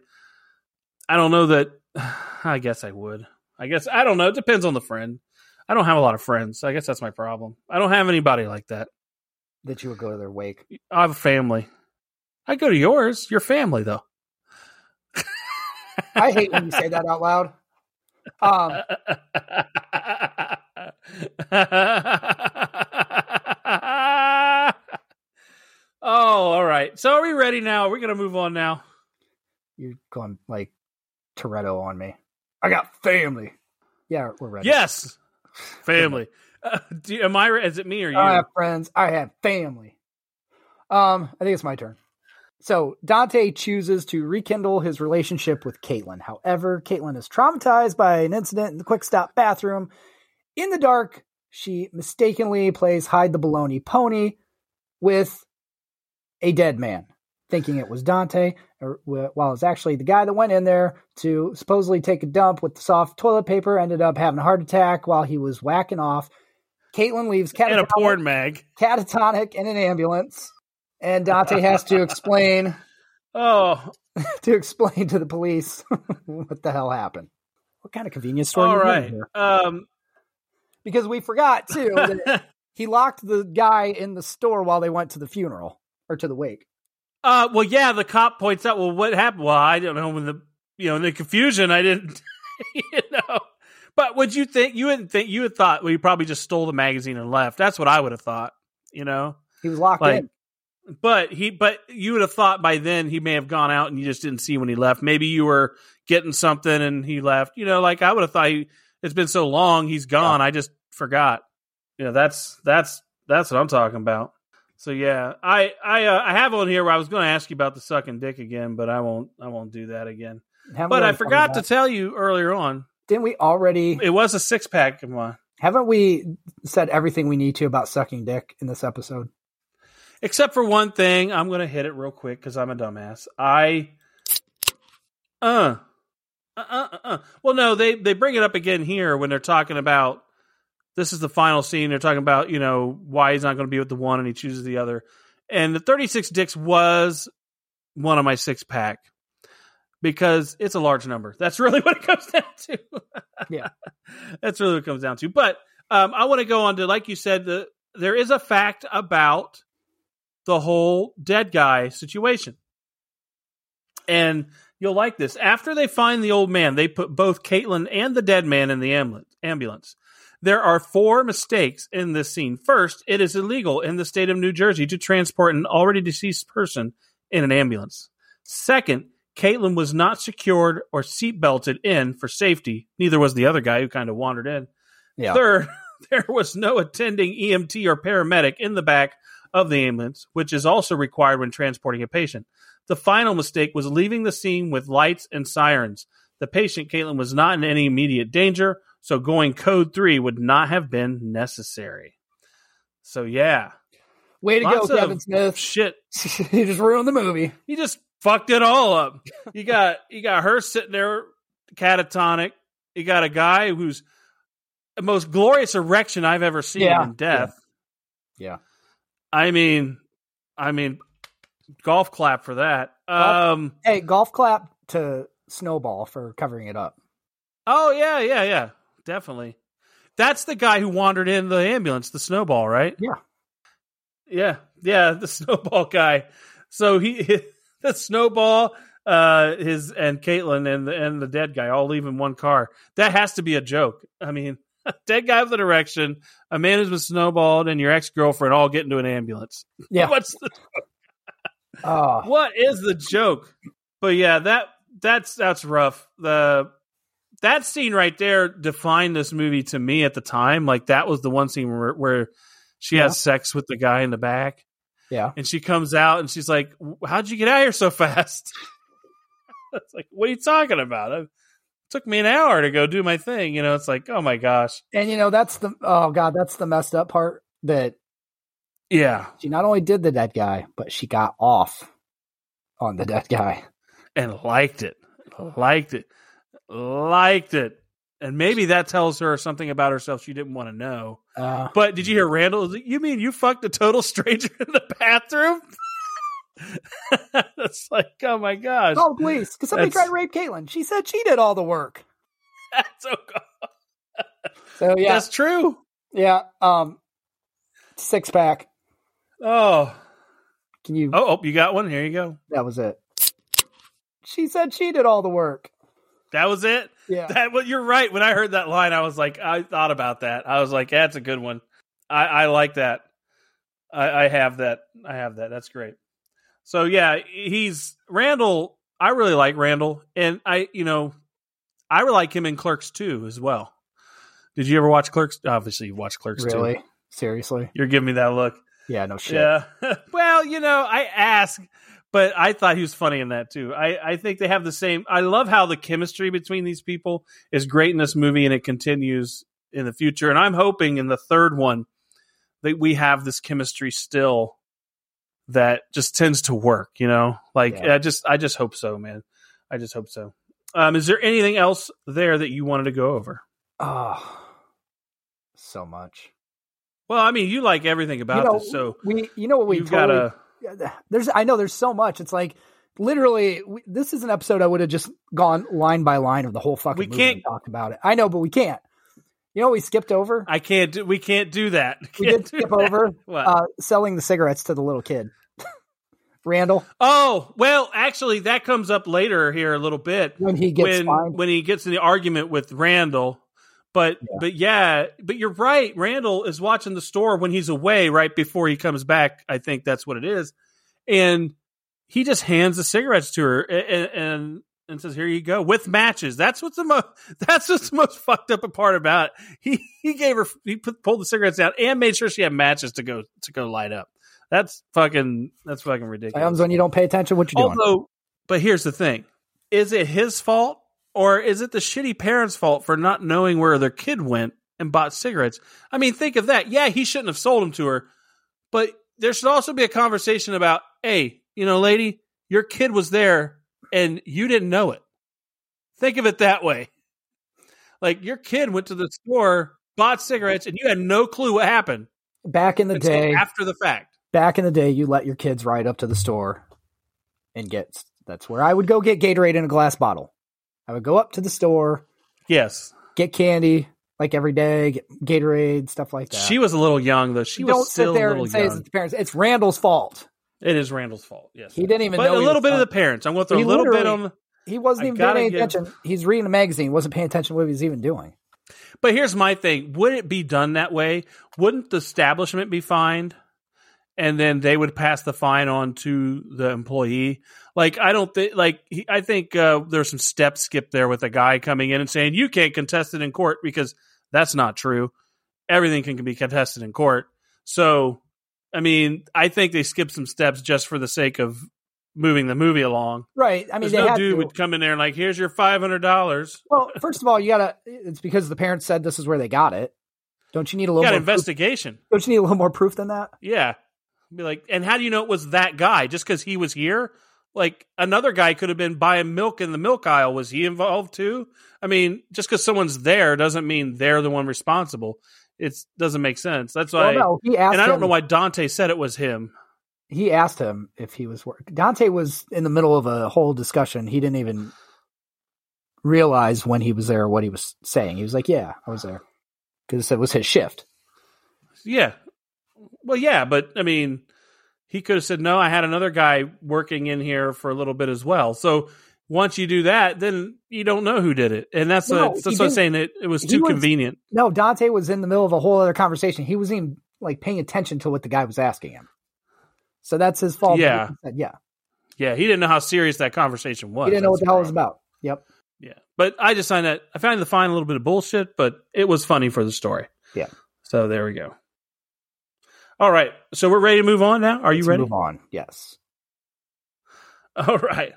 I don't know that. I guess I would. I guess I don't know. It depends on the friend. I don't have a lot of friends. I guess that's my problem. I don't have anybody like that. that you would go to their wake. I have a family. I go to yours. Your family, though. I hate when you say that out loud. Um, oh, all right. So are we ready now? We're gonna move on now. you're going like Toretto on me. I got family. Yeah, we're ready. Yes, family. Uh, do, am I? Is it me or you? I have friends. I have family. Um, I think it's my turn. So Dante chooses to rekindle his relationship with Caitlin. However, Caitlin is traumatized by an incident in the quick stop bathroom. In the dark, she mistakenly plays hide the baloney pony with a dead man, thinking it was Dante, or, while it's actually the guy that went in there to supposedly take a dump with the soft toilet paper, ended up having a heart attack while he was whacking off. Caitlin leaves in a porn mag. catatonic in an ambulance, and Dante has to explain Oh, to explain to the police what the hell happened. What kind of convenience store? all right. Um, Because we forgot too that he locked the guy in the store while they went to the funeral or to the wake. Uh, well, yeah, the cop points out, well, what happened? Well, I don't know when the, you know, in the confusion, I didn't, you know. But would you think, you wouldn't think, you had thought, well, you probably just stole the magazine and left. That's what I would have thought, you know. He was locked Like, in. But he, but you would have thought by then he may have gone out and you just didn't see when he left. Maybe you were getting something and he left. You know, like I would have thought he, it's been so long, he's gone. I just forgot. You know, that's that's that's what I'm talking about. So yeah, I I uh, I have on here where I was going to ask you about the sucking dick again, but I won't I won't do that again. Haven't But I forgot to tell you earlier on, Didn't we already? it was a six pack of mine. Haven't we said everything we need to about sucking dick in this episode? Except for one thing, I'm going to hit it real quick because I'm a dumbass. I, uh, uh, uh, uh, uh. Well, no, they they bring it up again here when they're talking about this is the final scene. They're talking about you know why he's not going to be with the one and he chooses the other. And the 36 dicks was one of my six pack because it's a large number. That's really what it comes down to. Yeah. that's really what it comes down to. But um, I want to go on to like you said, the there is a fact about the whole dead guy situation. And you'll like this. After they find the old man, they put both Caitlin and the dead man in the ambulance. There are four mistakes in this scene. First, it is illegal in the state of New Jersey to transport an already deceased person in an ambulance. Second, Caitlin was not secured or seatbelted in for safety. Neither was the other guy who kind of wandered in. Yeah. Third, there was no attending EMT or paramedic in the back of the ambulance, which is also required when transporting a patient. The final mistake was leaving the scene with lights and sirens. The patient, Caitlin, was not in any immediate danger, so going code three would not have been necessary. So, yeah. Way to Lots go, Kevin Smith. Shit. you just ruined the movie. He just fucked it all up. You got you got her sitting there catatonic. You got a guy who's the most glorious erection I've ever seen Yeah. in death. Yeah. I mean, I mean, golf clap for that. Um. Hey, golf clap to Snowball for covering it up. Oh yeah, yeah, yeah. Definitely. That's the guy who wandered in the ambulance, the snowball, right? Yeah. Yeah. Yeah, the snowball guy. So he the snowball, uh his and Caitlin and the and the dead guy all leave in one car. That has to be a joke. I mean, dead guy with an erection, a man who's been snowballed, and your ex girlfriend all get into an ambulance. Yeah. What's the Oh, what is the joke? But yeah, that that's that's rough. The that scene right there defined this movie to me at the time. Like that was the one scene where, where she Yeah. has sex with the guy in the back, yeah. and she comes out and she's like, "How'd you get out of here so fast?" it's like, what are you talking about? It took me an hour to go do my thing. You know, it's like, oh my gosh, And you know, that's the oh god, that's the messed up part that yeah. she not only did the dead guy, but she got off on the dead guy. and liked it, liked it, liked it. And maybe that tells her something about herself she didn't want to know. Uh, But did you hear Randall? You mean you fucked a total stranger in the bathroom? That's like, oh my gosh. oh, please, because somebody That's- tried to rape Caitlin. She said she did all the work. That's, so good. So yeah, That's true. yeah. Um, six pack. Oh. Can you? oh, oh, you got one. Here you go. That was it. She said she did all the work. That was it. Yeah. That well, you're right. When I heard that line, I was like, I thought about that. I was like, yeah, that's a good one. I, I like that. I, I have that. I have that. That's great. So yeah, he's Randall. I really like Randall, and I, you know, I really like him in Clerks too as well. Did you ever watch Clerks? Obviously, you watched Clerks too. really? too. Seriously? You're giving me that look. Yeah. No shit. Yeah. well, you know, I ask, but I thought he was funny in that too. I, I think they have the same. I love how the chemistry between these people is great in this movie and it continues in the future. And I'm hoping in the third one that we have this chemistry still that just tends to work, you know? Like, Yeah. I just, I just hope so, man. I just hope so. Um, is there anything else there that you wanted to go over? Oh, so much. Well, I mean, you like everything about you know, this, so we, you know what we totally, got to. There's, I know there's so much. It's like literally, we, this is an episode I would have just gone line by line of the whole fucking We movie can't- talked about it. I know, but we can't. You know, what we skipped over. I can't do. We can't do that. we Can't did skip that. over uh, selling the cigarettes to the little kid, Randall, oh well, actually, that comes up later here a little bit when he gets when fined. when he gets in the argument with Randall. But Yeah. but yeah, but you're right. Randall is watching the store when he's away, right before he comes back. I think that's what it is, and he just hands the cigarettes to her and and, and says, "Here you go with matches." That's what's the most. That's what's the most fucked up part about it. He he gave her he put, pulled the cigarettes out and made sure she had matches to go to go light up. That's fucking that's fucking ridiculous. Times when you don't pay attention, what you're doing. Although, but here's the thing: is it his fault or is it the shitty parents' fault for not knowing where their kid went and bought cigarettes? I mean, think of that. Yeah, he shouldn't have sold them to her, but there should also be a conversation about, hey, you know, lady, your kid was there and you didn't know it. Think of it that way. Like your kid went to the store, bought cigarettes, and you had no clue what happened Back in the day, after the fact. back in the day, you let your kids ride up to the store and get. That's where I would go get Gatorade in a glass bottle. I would go up to the store, Yes, get candy like every day, get Gatorade, stuff like that. she was a little young though. She was don't still sit there a little and say young. it's the parents. It's Randall's fault. It is Randall's fault. Yes, He didn't even but know a little bit of the parents. I'm going to throw a little bit on. He wasn't I even paying give- attention. He's reading a magazine. wasn't paying attention to what he was even doing. but here's my thing: Would it be done that way? Wouldn't the establishment be fined, and then they would pass the fine on to the employee? Like I don't think. Like he, I think uh, there's some steps skipped there with a guy coming in and saying you can't contest it in court because that's not true. Everything can can be contested in court. So, I mean, I think they skipped some steps just for the sake of moving the movie along. Right. I mean, no dude to. would come in there and like, here's your five hundred dollars. Well, first of all, you gotta. It's because the parents said this is where they got it. Don't you need a little Got more? Proof, investigation. don't you need a little more proof than that? Yeah. Be like, and how do you know it was that guy? Just because he was here? Like another guy could have been buying milk in the milk aisle. Was he involved too? I mean, just because someone's there doesn't mean they're the one responsible. It doesn't make sense. That's why. Well, no, he asked. and I don't him- know why Dante said it was him. he asked him if he was work. Dante was in the middle of a whole discussion. He didn't even realize when he was there what he was saying. He was like, "Yeah, I was there," because it was his shift. Yeah. Well, yeah, but I mean, he could have said, no, I had another guy working in here for a little bit as well. So once you do that, then you don't know who did it. And that's, No, what, that's what I'm saying. It, it was too was- convenient. No, Dante was in the middle of a whole other conversation. He wasn't even like paying attention to what the guy was asking him. So that's his fault. Yeah. Said, yeah. Yeah. He didn't know how serious that conversation was. He didn't know what the hell it was about. Yep. Yeah. But I just find that, I find the fine a little bit of bullshit, but it was funny for the story. Yeah. So there we go. All right. So we're ready to move on now. Are you Let's ready? Move on. Yes. All right.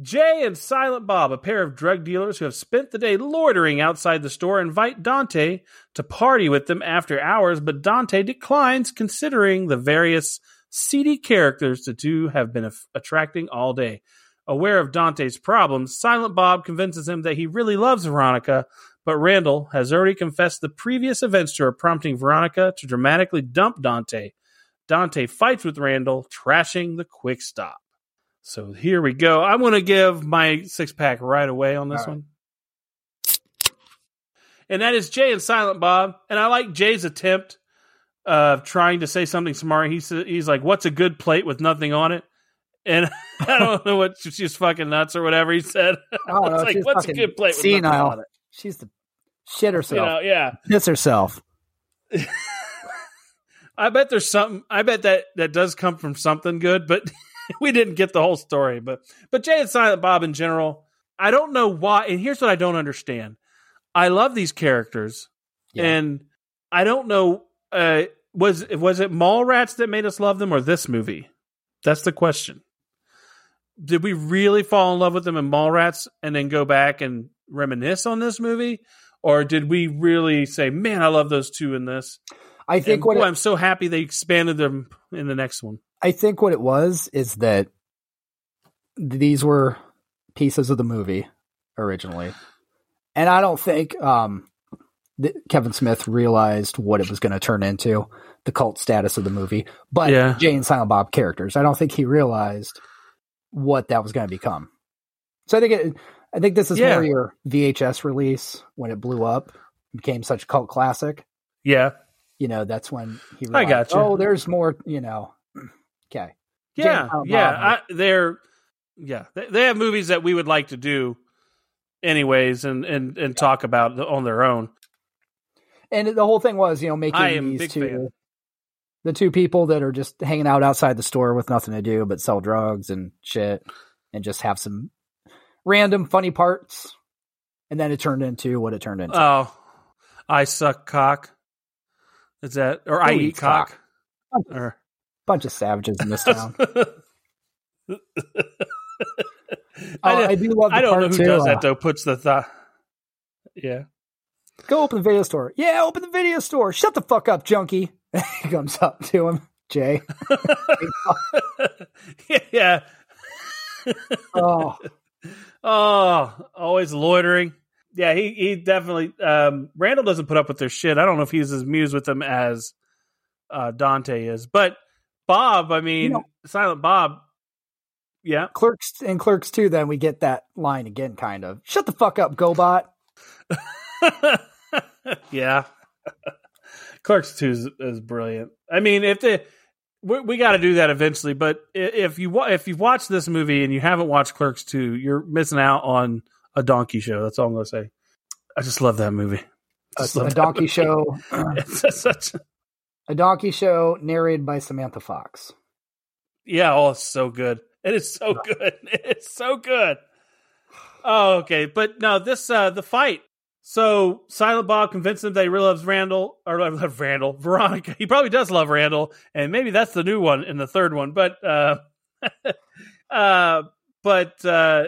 Jay and Silent Bob, a pair of drug dealers who have spent the day loitering outside the store, invite Dante to party with them after hours, but Dante declines considering the various seedy characters the two have been af- attracting all day. Aware of Dante's problems, Silent Bob convinces him that he really loves Veronica, but Randall has already confessed the previous events to her, prompting Veronica to dramatically dump Dante. Dante fights with Randall, trashing the quick stop. So here we go. I'm going to give my six pack right away on this right. one. And that is Jay and Silent Bob. And I like Jay's attempt of trying to say something smart. He's, he's like, What's a good plate with nothing on it? And I don't know what she's fucking nuts or whatever he said. I know. It's like, what's a good plate with nothing senile. She's the shit You herself. know, yeah. Piss herself. I bet there's something. I bet that that does come from something good, but we didn't get the whole story. But but Jay and Silent Bob in general, I don't know why. And here's what I don't understand. I love these characters, Yeah. and I don't know. Uh, was was it Mallrats that made us love them, or this movie? That's the question. Did we really fall in love with them in Mallrats and then go back and reminisce on this movie? Or did we really say, man, I love those two in this? I think And what boy, it, I'm so happy they expanded them in the next one. I think what it was is that these were pieces of the movie originally, and I don't think um, that Kevin Smith realized what it was going to turn into, the cult status of the movie. But Yeah. Jay and Silent Bob characters, I don't think he realized what that was going to become. So I think it, I think this is Yeah. more your VHS release when it blew up, became such a cult classic. Yeah, You know, that's when he I got gotcha. oh, there's more. You know, okay. yeah, yeah. I, they're yeah. They, they have movies that we would like to do, anyways, and and and talk about on their own. And the whole thing was, you know, making I am a these two, fan. the two people that are just hanging out outside the store with nothing to do but sell drugs and shit, and just have some random funny parts, and then it turned into what it turned into. Oh, I suck cock. Is that or I eat cock? cock? Or Bunch of savages in this town. I, Oh, I do love. The I don't part know who too, does uh, that though. Puts the thought. Yeah. Go open the video store. Yeah, open the video store. Shut the fuck up, junkie. he comes up to him, Jay. yeah. Oh, Oh, always loitering. Yeah, he he definitely. Um, Randall doesn't put up with their shit. I don't know if he's as amused with them as uh, Dante is, but Bob. I mean, You know- Silent Bob. Yeah, clerks and clerks too. Then we get that line again, kind of. Shut the fuck up, GoBot. yeah. Clerks two is, is brilliant. I mean, if the we, we got to do that eventually. But if you if you've watched this movie and you haven't watched Clerks two, you're missing out on a donkey show. That's all I'm gonna say. I just love that movie. A, Just a that donkey movie. show, It's such a donkey show narrated by Samantha Fox. Yeah, oh, it's so good. It is so good. It's so good. Oh, okay. But no, this uh the fight. So Silent Bob convinces him that he really loves Randall or love Randall, Veronica. He probably does love Randall, and maybe that's the new one in the third one. But uh uh but uh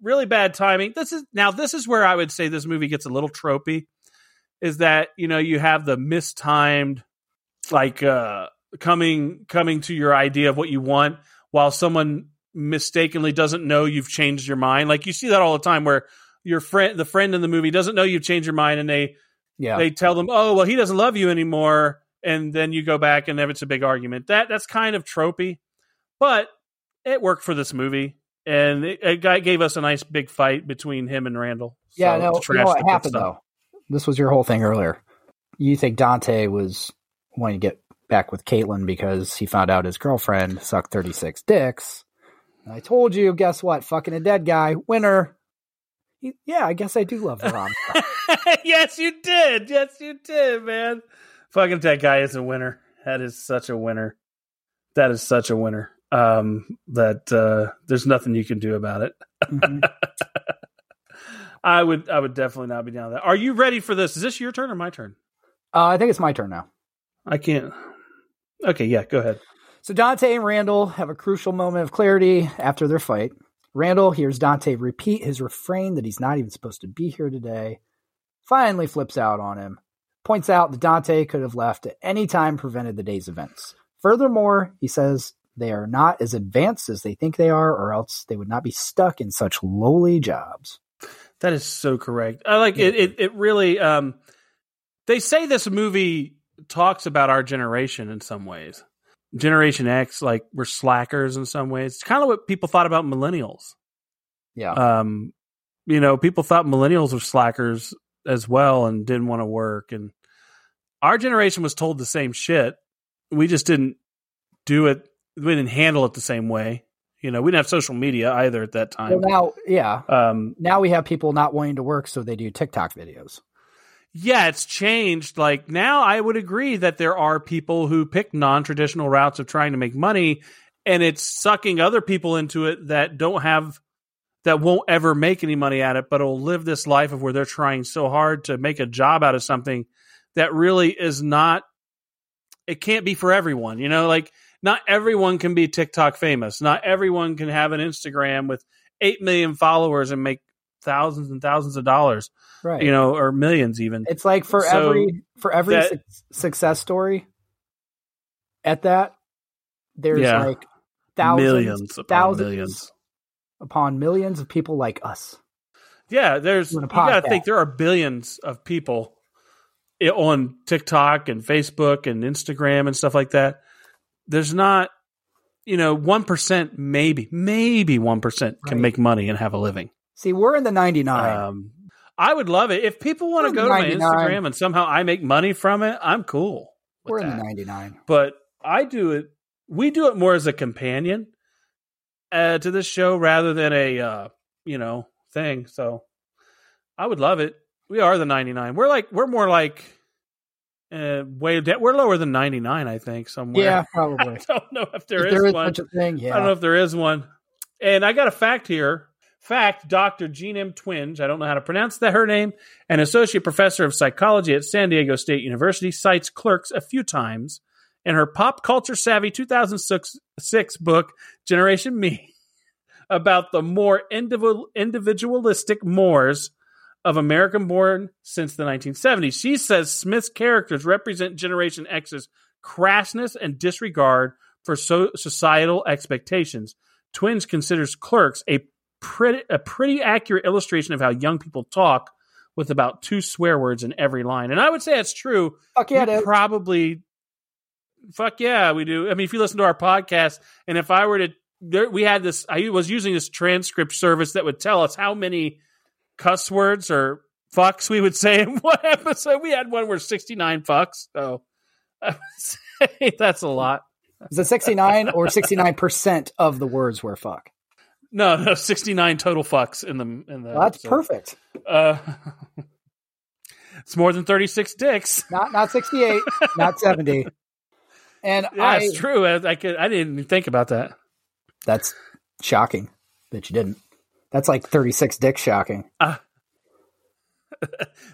really bad timing. This is now this is where I would say this movie gets a little tropey. Is that, you know, you have the mistimed like uh coming coming to your idea of what you want while someone mistakenly doesn't know you've changed your mind like you see that all the time where your friend the friend in the movie doesn't know you've changed your mind and they Yeah. they tell them oh well he doesn't love you anymore and then you go back and it's a big argument that that's kind of tropey but it worked for this movie and it, it gave us a nice big fight between him and randall yeah, So, no, you know what happened though? This was your whole thing earlier. You think Dante was wanting to get back with Caitlin because he found out his girlfriend sucked 36 dicks. And I told you, guess what? Fucking a dead guy. Winner. Yeah, I guess I do love Veronica. yes, you did. Yes, you did, man. Fucking that guy is a winner. That is such a winner. That is such a winner. Um, that uh, there's nothing you can do about it. Mhm. I would, I would definitely not be down with that. Are you ready for this? Is this your turn or my turn? Uh, I think it's my turn now. I can't. Okay, yeah, go ahead. So Dante and Randall have a crucial moment of clarity after their fight. Randall hears Dante repeat his refrain that he's not even supposed to be here today. Finally flips out on him. Points out that Dante could have left at any time prevented the day's events. Furthermore, he says they are not as advanced as they think they are, or else they would not be stuck in such lowly jobs. That is so correct. I like it. It, it really. Um, they say this movie talks about our generation in some ways. Generation X, like we're slackers in some ways. It's kind of what people thought about millennials. Yeah. Um, you know, people thought millennials were slackers as well and didn't want to work. And our generation was told the same shit. We just didn't do it. We didn't handle it the same way. You know, we didn't have social media either at that well, time. now, yeah. Um, Now we have people not wanting to work, so they do TikTok videos. Yeah, it's changed. Like now, I would agree that there are people who pick non traditional routes of trying to make money, and it's sucking other people into it that don't have, that won't ever make any money at it, but will live this life of where they're trying so hard to make a job out of something that really is not, it can't be for everyone. You know, like not everyone can be TikTok famous. Not everyone can have an Instagram with 8 million followers and make thousands and thousands of dollars Right. you know, or millions even. It's like for So every for every that- suc success story at that there's Yeah. like thousands millions upon thousands millions. upon millions of people like us. Yeah, there's you got to think there are billions of people on TikTok and Facebook and Instagram and stuff like that. There's not, you know, one percent, maybe, maybe one percent can Right. make money and have a living. See, we're in the 99. Um, I would love it if people want to go to my 99. Instagram and somehow I make money from it. I'm cool. we're in that. the 99. but I do it. We do it more as a companion uh, to this show rather than a uh, you know thing. So I would love it. We are the ninety nine. We're like we're more like uh, way da- we're lower than ninety nine. I think somewhere. Yeah, probably I don't know if there if is there is one. thing, yeah. I don't know if there is one. And I got a fact here. Fact, Dr. Jean M. Twenge, I don't know how to pronounce that her name, an associate professor of psychology at San Diego State University, cites clerks a few times in her pop culture savvy 2006 six book, Generation Me, about the more individual, individualistic mores of American born since the 1970s. She says Smith's characters represent Generation X's crassness and disregard for so- societal expectations. Twenge considers Clerks a pretty a pretty accurate illustration of how young people talk, with about two swear words in every line. And I would say that's true. Fuck yeah, we dude. probably, fuck yeah, we do. I mean, if you listen to our podcast, and if I were to, there, we had this. I was using this transcript service that would tell us how many cuss words or fucks we would say in one episode. We had one where sixty nine fucks. So I would say that's a lot. Is it 69 or 69% of the words were fuck? No, no, sixty nine total fucks in the in the. Well, that's so, perfect. Uh, it's more than thirty six dicks. Not not 68, not 70. And Yeah, I it's true. I, I could. I didn't even think about that. that's shocking that you didn't. That's like 36 dicks shocking.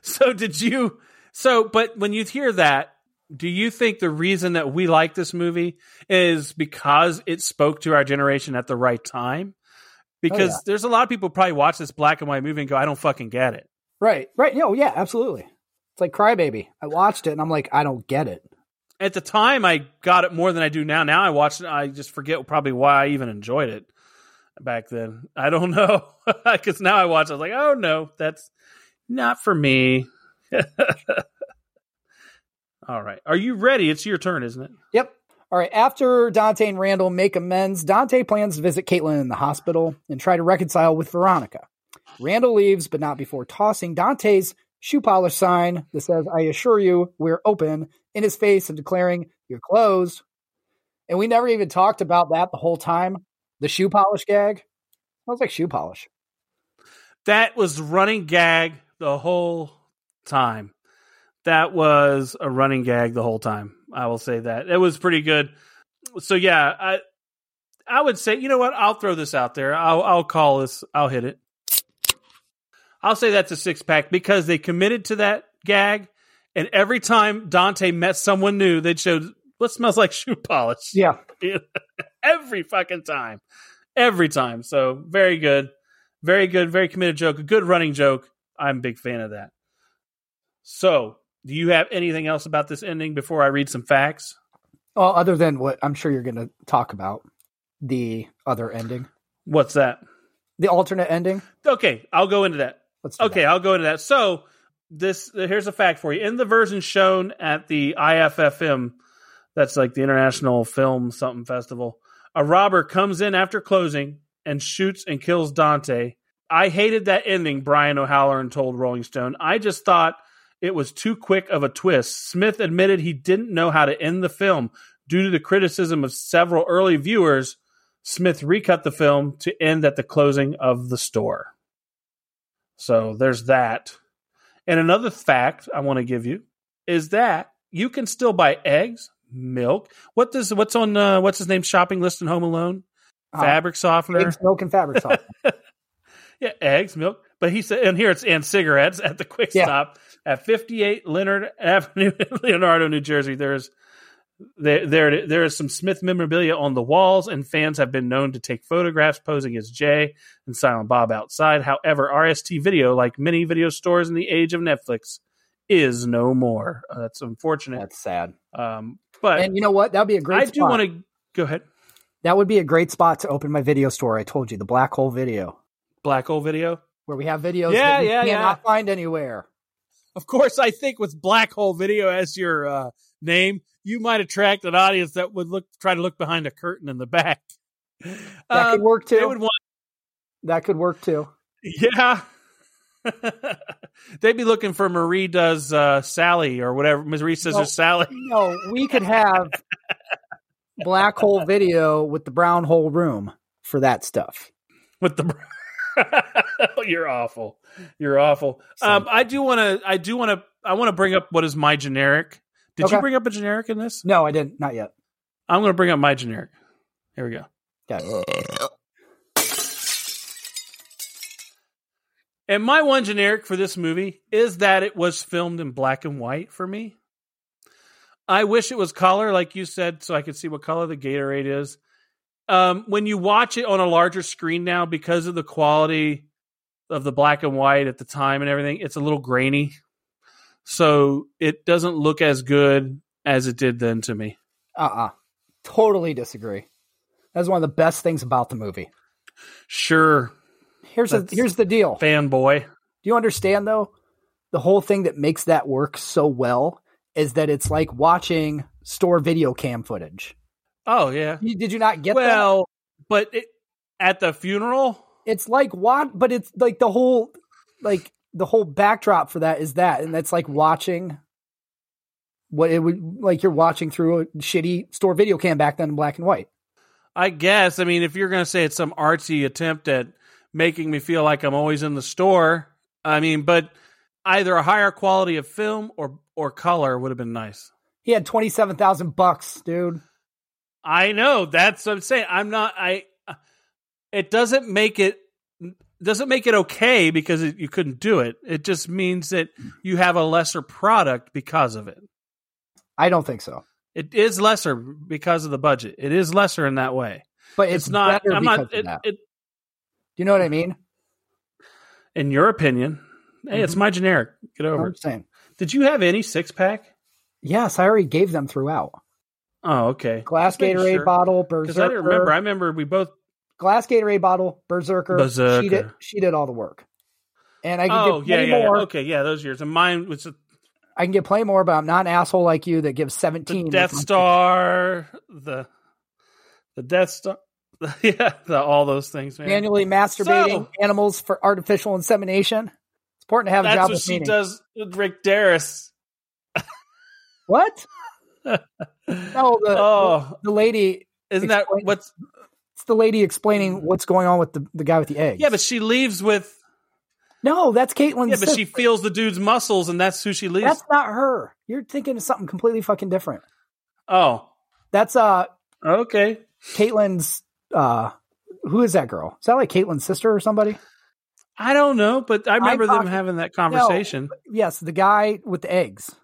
So did you? So, but when you hear that, do you think the reason that we like this movie is because it spoke to our generation at the right time? Oh, because yeah. there's a lot of people who probably watch this black and white movie and go, "I don't fucking get it." Right. Right. No, yeah, absolutely. It's like Crybaby. I watched it and I'm like, I don't get it. At the time, I got it more than I do now. Now I watch it, I just forget probably why I even enjoyed it back then. I don't know because now I watch. it, I was like, "Oh no, that's not for me." All right, are you ready? It's your turn, isn't it? Yep. All right. After Dante and Randall make amends, Dante plans to visit Caitlin in the hospital and try to reconcile with Veronica. Randall leaves, but not before tossing Dante's shoe polish sign that says, I assure you, we're open in his face and declaring, You're closed. And we never even talked about that the whole time. The shoe polish gag. Smells like shoe polish. That was running gag the whole time. That was a running gag the whole time. I will say that. It was pretty good. So yeah, I I would say, you know what? I'll throw this out there. I'll I'll call this. I'll hit it. I'll say that's a six pack because they committed to that gag, and every time Dante met someone new, they showed what smells like shoe polish. Yeah. every fucking time, every time. So very good, very good, very committed joke. A good running joke. I'm a big fan of that. So, do you have anything else about this ending before I read some facts? Well, other than what I'm sure you're going to talk about, the other ending, What's that? the alternate ending. Okay, I'll go into that. Okay, that. I'll go into that. So this here's a fact for you. In the version shown at the IFFM, that's like the International Film Something Festival, a robber comes in after closing and shoots and kills Dante. I hated that ending, Brian O'Halloran told Rolling Stone. I just thought it was too quick of a twist. Smith admitted he didn't know how to end the film due to the criticism of several early viewers. Smith recut the film to end at the closing of the store. So there's that. And another fact I want to give you is that you can still buy eggs, milk. What does what's on uh, what's his name shopping list in Home Alone? Uh, Fabric softener. Eggs, milk, and fabric softener. Yeah, eggs, milk. But he said, and here it's and cigarettes at the quick Yeah. stop at 58 Leonard Avenue, in Leonardo, New Jersey. There's there there there is some Smith memorabilia on the walls, and fans have been known to take photographs posing as Jay and Silent Bob outside. However, RST Video, like many video stores in the age of Netflix, is no more. Uh, that's unfortunate. That's sad. Um, but And you know what? That'd be a great. I spot. do want to go ahead. That would be a great spot to open my video store. I told you the Black Hole Video, Black hole video. where we have videos Yeah, that you yeah, cannot yeah. find anywhere. Of course, I think with Black Hole Video as your uh, name, you might attract an audience that would look try to look behind a curtain in the back. That Um, could work They too. would want, that could work too. yeah. They'd be looking for Marie does uh, Sally or whatever. Marie says No. Sally No, we could have Black Hole Video with the Brown Hole Room for that stuff. with the. You're awful. You're awful. Um, I do want to. I do want to. I want to bring up what is my generic. Did you bring up a generic in this? No, I didn't. Not yet. I'm going to bring up my generic. Here we go. Okay. And my one generic for this movie is that it was filmed in black and white for me. I wish it was color, like you said, so I could see what color the Gatorade is. Um, when you watch it on a larger screen now, because of the quality of the black and white at the time and everything, it's a little grainy. So it doesn't look as good as it did then to me. Uh uh Totally disagree. That's one of the best things about the movie. Sure, Here's the That's- here's the deal. Fanboy. Do you understand though? The whole thing that makes that work so well is that it's like watching store video cam footage. Oh yeah. Did you not get that? Well, but it, at the funeral, It's like what? But it's like the whole like the whole backdrop for that is that, and that's like watching what it would like you're watching through a shitty store video cam back then in black and white. I guess. I mean, if you're going to say it's some artsy attempt at making me feel like I'm always in the store, I mean, but either a higher quality of film or or color would have been nice. He had twenty seven thousand bucks, dude. I know. That's what I'm saying. I'm not. I. It doesn't make it doesn't make it okay because it, you couldn't do it. It just means that you have a lesser product because of it. I don't think so. It is lesser because of the budget. It is lesser in that way. But it's, It's not. I'm not. It, it, Do you know what I mean? in your opinion, hey, it's Mhm. my generic. Get over it. saying. Did you have any six pack? Yes, I already gave them throughout. Oh, okay. Glass making Gatorade sure. bottle, Because Berserker. I didn't remember. I remember we both. glass Gatorade bottle, Berserker. Berserker. She did. She did all the work, and I can Oh, get yeah, yeah, yeah. more. Okay, yeah, those years. And mine was the I can get plenty more, but I'm not an asshole like you that gives seventeen. with Death Star, the the Death Star. Yeah, the, all those things, man. manually masturbating So- animals for artificial insemination. It's important to have a job. That's what she meaning. does with Rick Derris. What? No, the oh, the lady. isn't that what's? It's the lady explaining what's going on with the, the guy with the eggs. Yeah, but she leaves with. no, that's Caitlin's. Yeah, but she feels the dude's muscles, and that's who she leaves. That's not her. You're thinking of something completely fucking different. oh, That's uh okay. Caitlin's. Uh, who is that girl? Is that like Caitlin's sister or somebody? I don't know, but I remember them having that conversation. Yes, the guy with the eggs,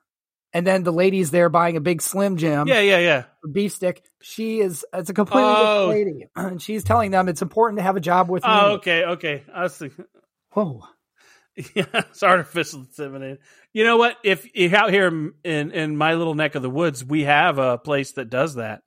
and then the lady's there buying a big Slim Jim. yeah, yeah, yeah. beef stick. She is it's a completely Oh. different lady, and she's telling them it's important to have a job with me. Oh, okay, okay. I was thinking. Whoa, Yeah, it's artificial inseminated. You know what? If if out here in in my little neck of the woods, we have a place that does that.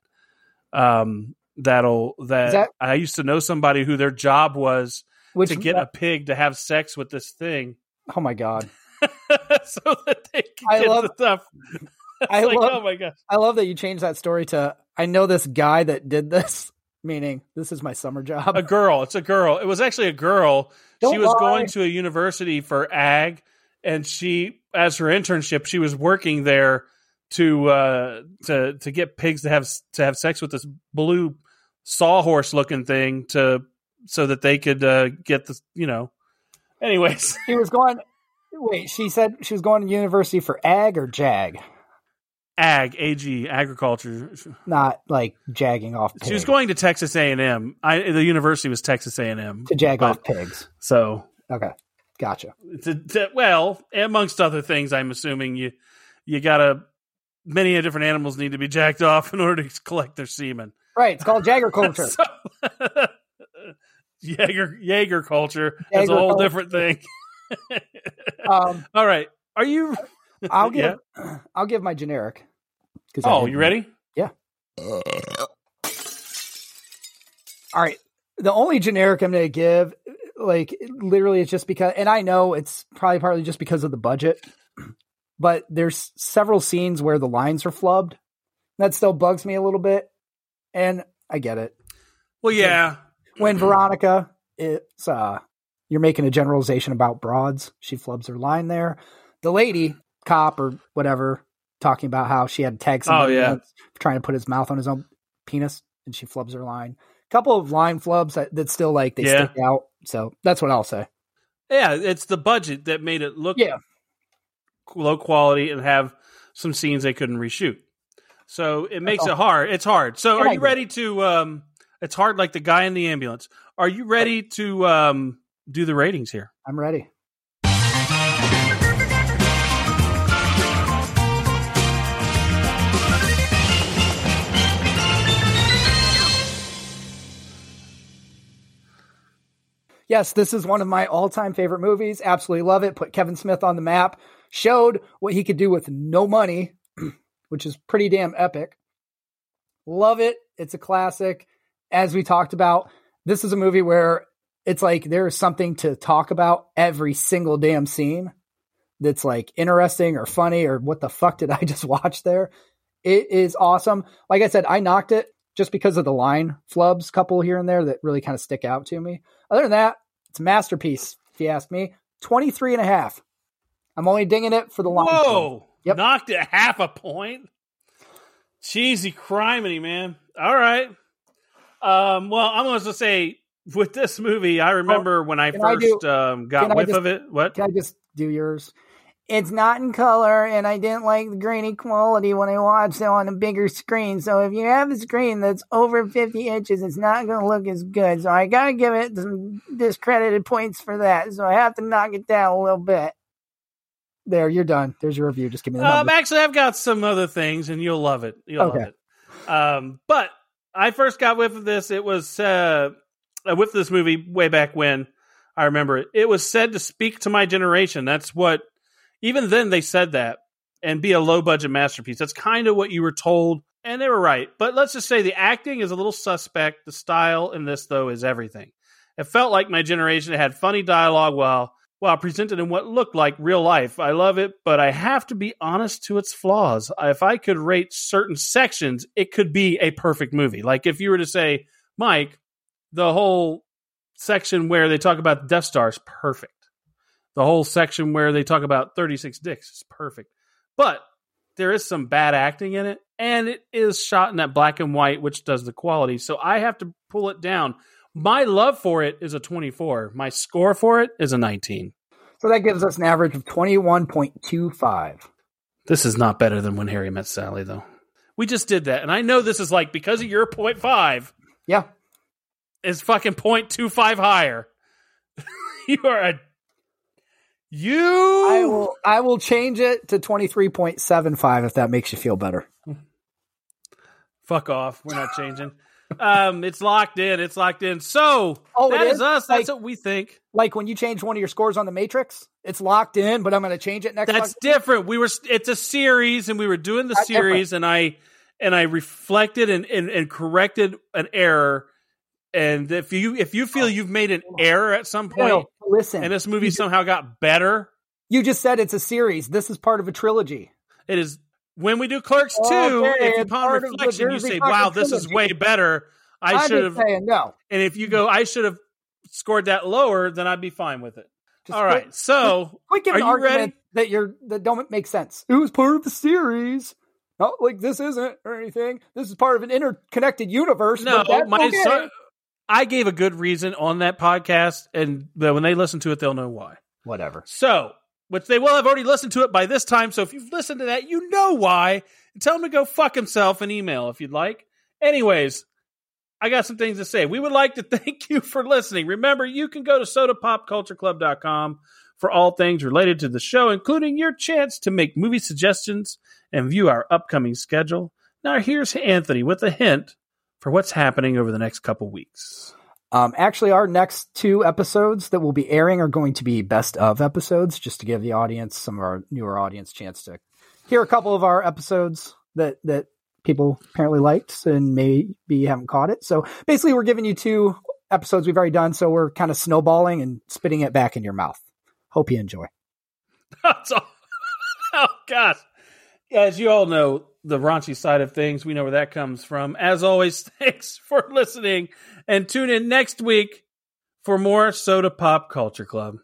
Um, that'll that, that- I used to know somebody who their job was which to get a pig to have sex with this thing, oh my god, so that they can I get love- the stuff. I like, love- oh my gosh, I love that you changed that story to I know this guy that did this, meaning this is my summer job. a girl. It's a girl. It was actually a girl. she Don't was lie. going to a university for ag, and she, as her internship, she was working there to uh, to to get pigs to have to have sex with this blue sawhorse looking thing to so that they could uh, get the you know. Anyways, She was going. Wait, she said she was going to university for ag or jag, ag ag agriculture. not like jagging off. Pigs, She was going to Texas A and M. the university was Texas A and M. to jag but- off pigs. So Okay, gotcha. to, to, well, amongst other things, I'm assuming you you gotta many different animals need to be jacked off in order to collect their semen. Right, it's called Jagger culture. So, Jaeger Jaeger culture. That's a whole culture. different thing. Um, All right, are you? I'll give I'll give my generic. Oh, you ready? All right. The only generic I'm going to give, like, literally, it's just because, and I know it's probably partly just because of the budget, but there's several scenes where the lines are flubbed. That still bugs me a little bit. And I get it. Well, yeah. When Veronica, it's, uh, you're making a generalization about broads. She flubs her line there. The lady, cop or whatever, talking about how she had to tag somebody Oh, yeah. trying to put his mouth on his own penis, and she flubs her line. A couple of line flubs that, that still like they Yeah. stick out. So that's what I'll say. Yeah, it's the budget that made it look Yeah. low quality and have some scenes they couldn't reshoot. So it makes it hard. It's hard. So Yeah, are you ready to um it's hard like the guy in the ambulance. Are you ready to um do the ratings here? I'm ready. Yes, this is one of my all time favorite movies. Absolutely love it. Put Kevin Smith on the map. Showed what he could do with no money, which is pretty damn epic. Love it. It's a classic. As we talked about, this is a movie where it's like there's something to talk about every single damn scene that's like interesting or funny or what the fuck did I just watch there? It is awesome. Like I said, I knocked it just because of the line flubs couple here and there that really kind of stick out to me. Other than that, it's a masterpiece, if you ask me. 23 and a half. I'm only dinging it for the line. Whoa. Yep. Knocked it half a point. Cheesy criminy, man. All right. Um, well, I'm going to say with this movie, I remember when I can I first do- um, got whiff just- of it. What? Can I just do yours? It's not in color, and I didn't like the grainy quality when I watched it on a bigger screen. So if you have a screen that's over 50 inches, it's not going to look as good. So I got to give it some discredited points for that. So I have to knock it down a little bit. There, you're done. There's your review. Just give me the Um, actually, I've got some other things, and you'll love it. You'll Okay. love it. Um, but I first got whiff of this. It was uh, Uh, I whiffed this movie way back when. I remember it. It was said to speak to my generation. That's what. Even then, they said that and be a low budget masterpiece. That's kind of what you were told, and they were right. But let's just say the acting is a little suspect. The style in this, though, is everything. It felt like my generation. It had funny dialogue while while presented in what looked like real life. I love it, but I have to be honest to its flaws. If I could rate certain sections, it could be a perfect movie. Like if you were to say, Mike, the whole section where they talk about the Death Star is perfect. The whole section where they talk about 36 dicks is perfect. But there is some bad acting in it, and it is shot in that black and white, which does the quality. So I have to pull it down. My love for it is a 24. My score for it is a 19. so that gives us an average of 21.25. This is not better than when Harry met Sally, though. We just did that, and I know this is like because of your point five Yeah. Is fucking point two five higher. you are a you. I will I will change it to 23.75 if that makes you feel better. Fuck off. We're not changing. um, it's locked in. It's locked in. So Oh, that is is? us. That's Like- what we think. Like when you change one of your scores on the Matrix, it's locked in, but I'm going to change it next That's different. We were. It's a series, and we were doing the That's different. series, and I and I reflected and, and and corrected an error. And if you if you feel oh. you've made an error at some point, No, listen. and this movie somehow got better, you just said it's a series. This is part of a trilogy. it is when we do Clerks two. If it's upon part of the reflection you say, "Wow, this is way better," I should have. saying no. And if you go, I should have scored that lower, then I'd be fine with it. Just All quit- right, so giving Are you ready? that you're that don't make sense. It was part of the series. Not like this isn't or anything. This is part of an interconnected universe. no, my okay. son, I gave a good reason on that podcast, and the, when they listen to it, they'll know why. whatever. So, which they will have already listened to it by this time. So if you've listened to that, you know why. Tell him to go fuck himself an email if you'd like. Anyways, I got some things to say. We would like to thank you for listening. Remember, you can go to sodapopcultureclub.com for all things related to the show, including your chance to make movie suggestions and view our upcoming schedule. Now, here's Anthony with a hint for what's happening over the next couple weeks. Um, actually, our next two episodes that will be airing are going to be best of episodes, just to give the audience, some of our newer audience, chance to hear a couple of our episodes that that people apparently liked and maybe haven't caught it. So basically, we're giving you two episodes we've already done, so we're kind of snowballing and spitting it back in your mouth. Hope you enjoy. That's all. oh gosh. As you all know, the raunchy side of things, we know where that comes from. As always, thanks for listening and tune in next week for more Soda Pop Culture Club.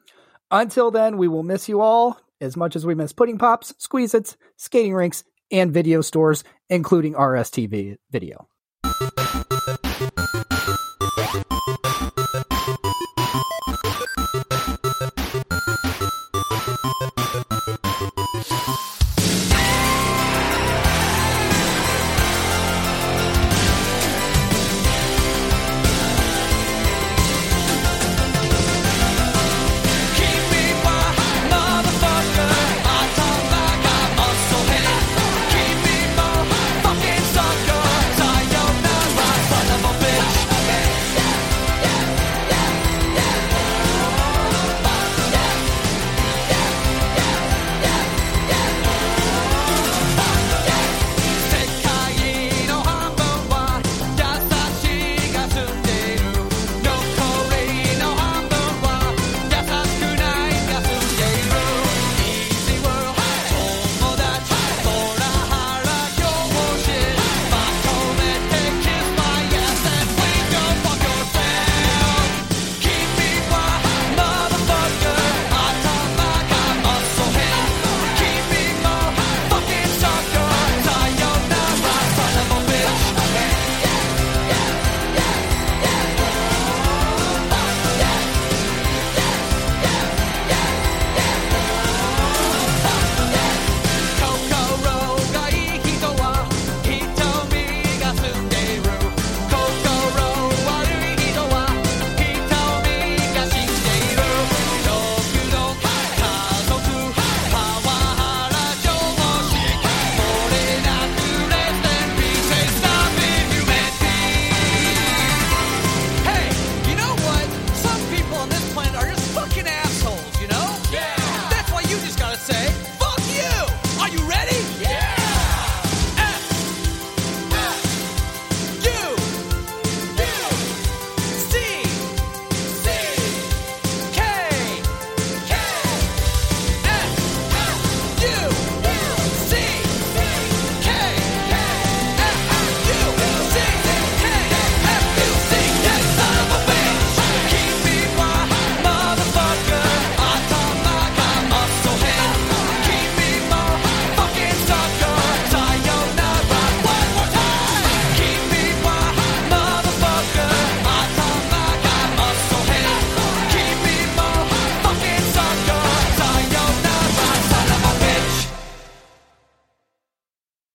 Until then, we will miss you all as much as we miss pudding pops, squeeze its, skating rinks, and video stores, including RSTV video.